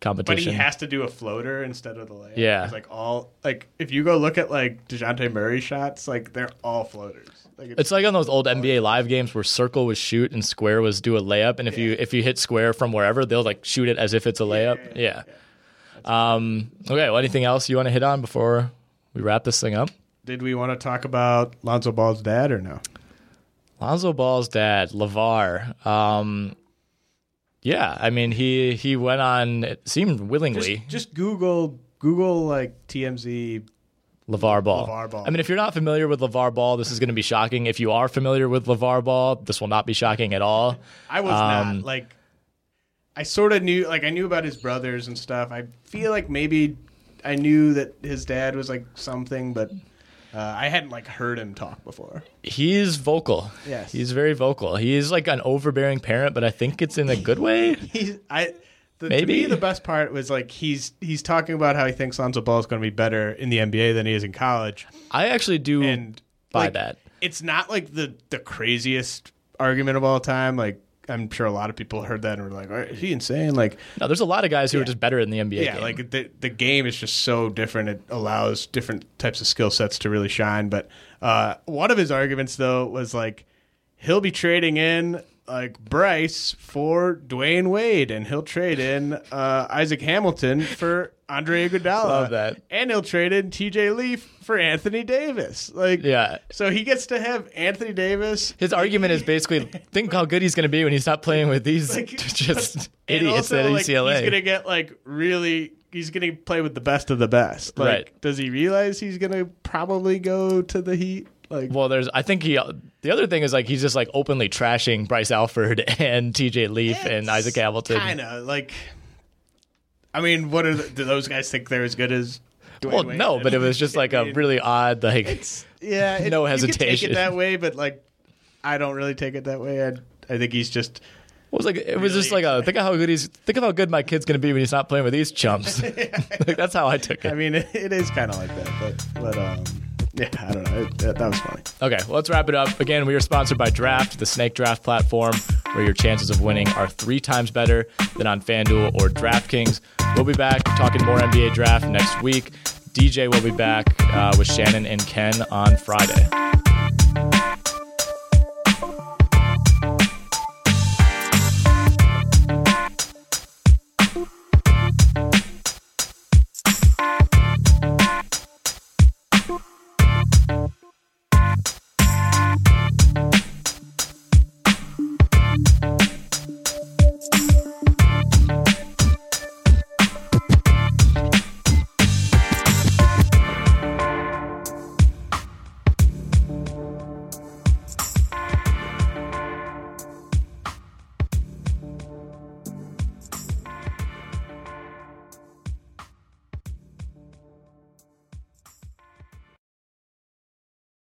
competition. But he has to do a floater instead of the layup. Yeah. Like all like if you go look at like Dejounte Murray shots, like they're all floaters. It's like on those old NBA live games where circle was shoot and square was do a layup, and if you if you hit square from wherever, they'll like shoot it as if it's a layup. Yeah. Um. Okay. Well, anything else you want to hit on before we wrap this thing up? did we want to talk about Lonzo Ball's dad or no? Lonzo Ball's dad, Lavar. Um. Yeah, I mean he he went on. It seemed willingly. Just, just Google Google like TMZ. LaVar Ball. LaVar Ball. I mean, if you're not familiar with LaVar Ball, this is going to be shocking. If you are familiar with LaVar Ball, this will not be shocking at all. I was Um, not like. I sort of knew, like, I knew about his brothers and stuff. I feel like maybe I knew that his dad was like something, but uh, I hadn't like heard him talk before. He's vocal. Yes. He's very vocal. He's like an overbearing parent, but I think it's in a good way. [laughs] He's I. The, Maybe. To me, the best part was like he's he's talking about how he thinks Lonzo Ball is going to be better in the NBA than he is in college, I actually do and buy like, that. It's not like the the craziest argument of all time. Like I'm sure a lot of people heard that and were like, "Is he insane?" Like No, there's a lot of guys who are just better in the NBA yeah, game. like the the game is just so different. It allows different types of skill sets to really shine. But uh, one of his arguments though was like he'll be trading in like Bryce for Dwyane Wade, and he'll trade in uh, Isaac Hamilton for Andre Iguodala. Love that. and he'll trade in T.J. Leaf for Anthony Davis. Like yeah. so he gets to have Anthony Davis. His argument is basically think how good he's going to be when he's not playing with these Like, [laughs] just idiots also, at like, UCLA. He's gonna get like really. He's gonna play with the best of the best. Like, Right. Does he realize he's gonna probably go to the Heat? Like, well, there's. I think he. The other thing is like he's just like openly trashing Bryce Alford [laughs] and T.J. Leaf and Isaac Hamilton. Kind of like. I mean, what are the, do those guys think they're as good as? Dwyane Well, Wade? no, but it was just like a [laughs] really odd like. yeah, it, no You could take hesitation. it that way, but like, I don't really take it that way. I, I think he's just. It was like it was just like a think of how good he's think of how good my kid's gonna be when he's not playing with these chumps. [laughs] like that's how I took it. I mean, it, it is kind of like that, but but um, Yeah, I don't know. It, that, that was funny. Okay, well, let's wrap it up. Again, we are sponsored by Draft, the snake draft platform, where your chances of winning are three times better than on FanDuel or DraftKings. We'll be back talking more NBA draft next week. DJ will be back uh, with Shannon and Ken on Friday.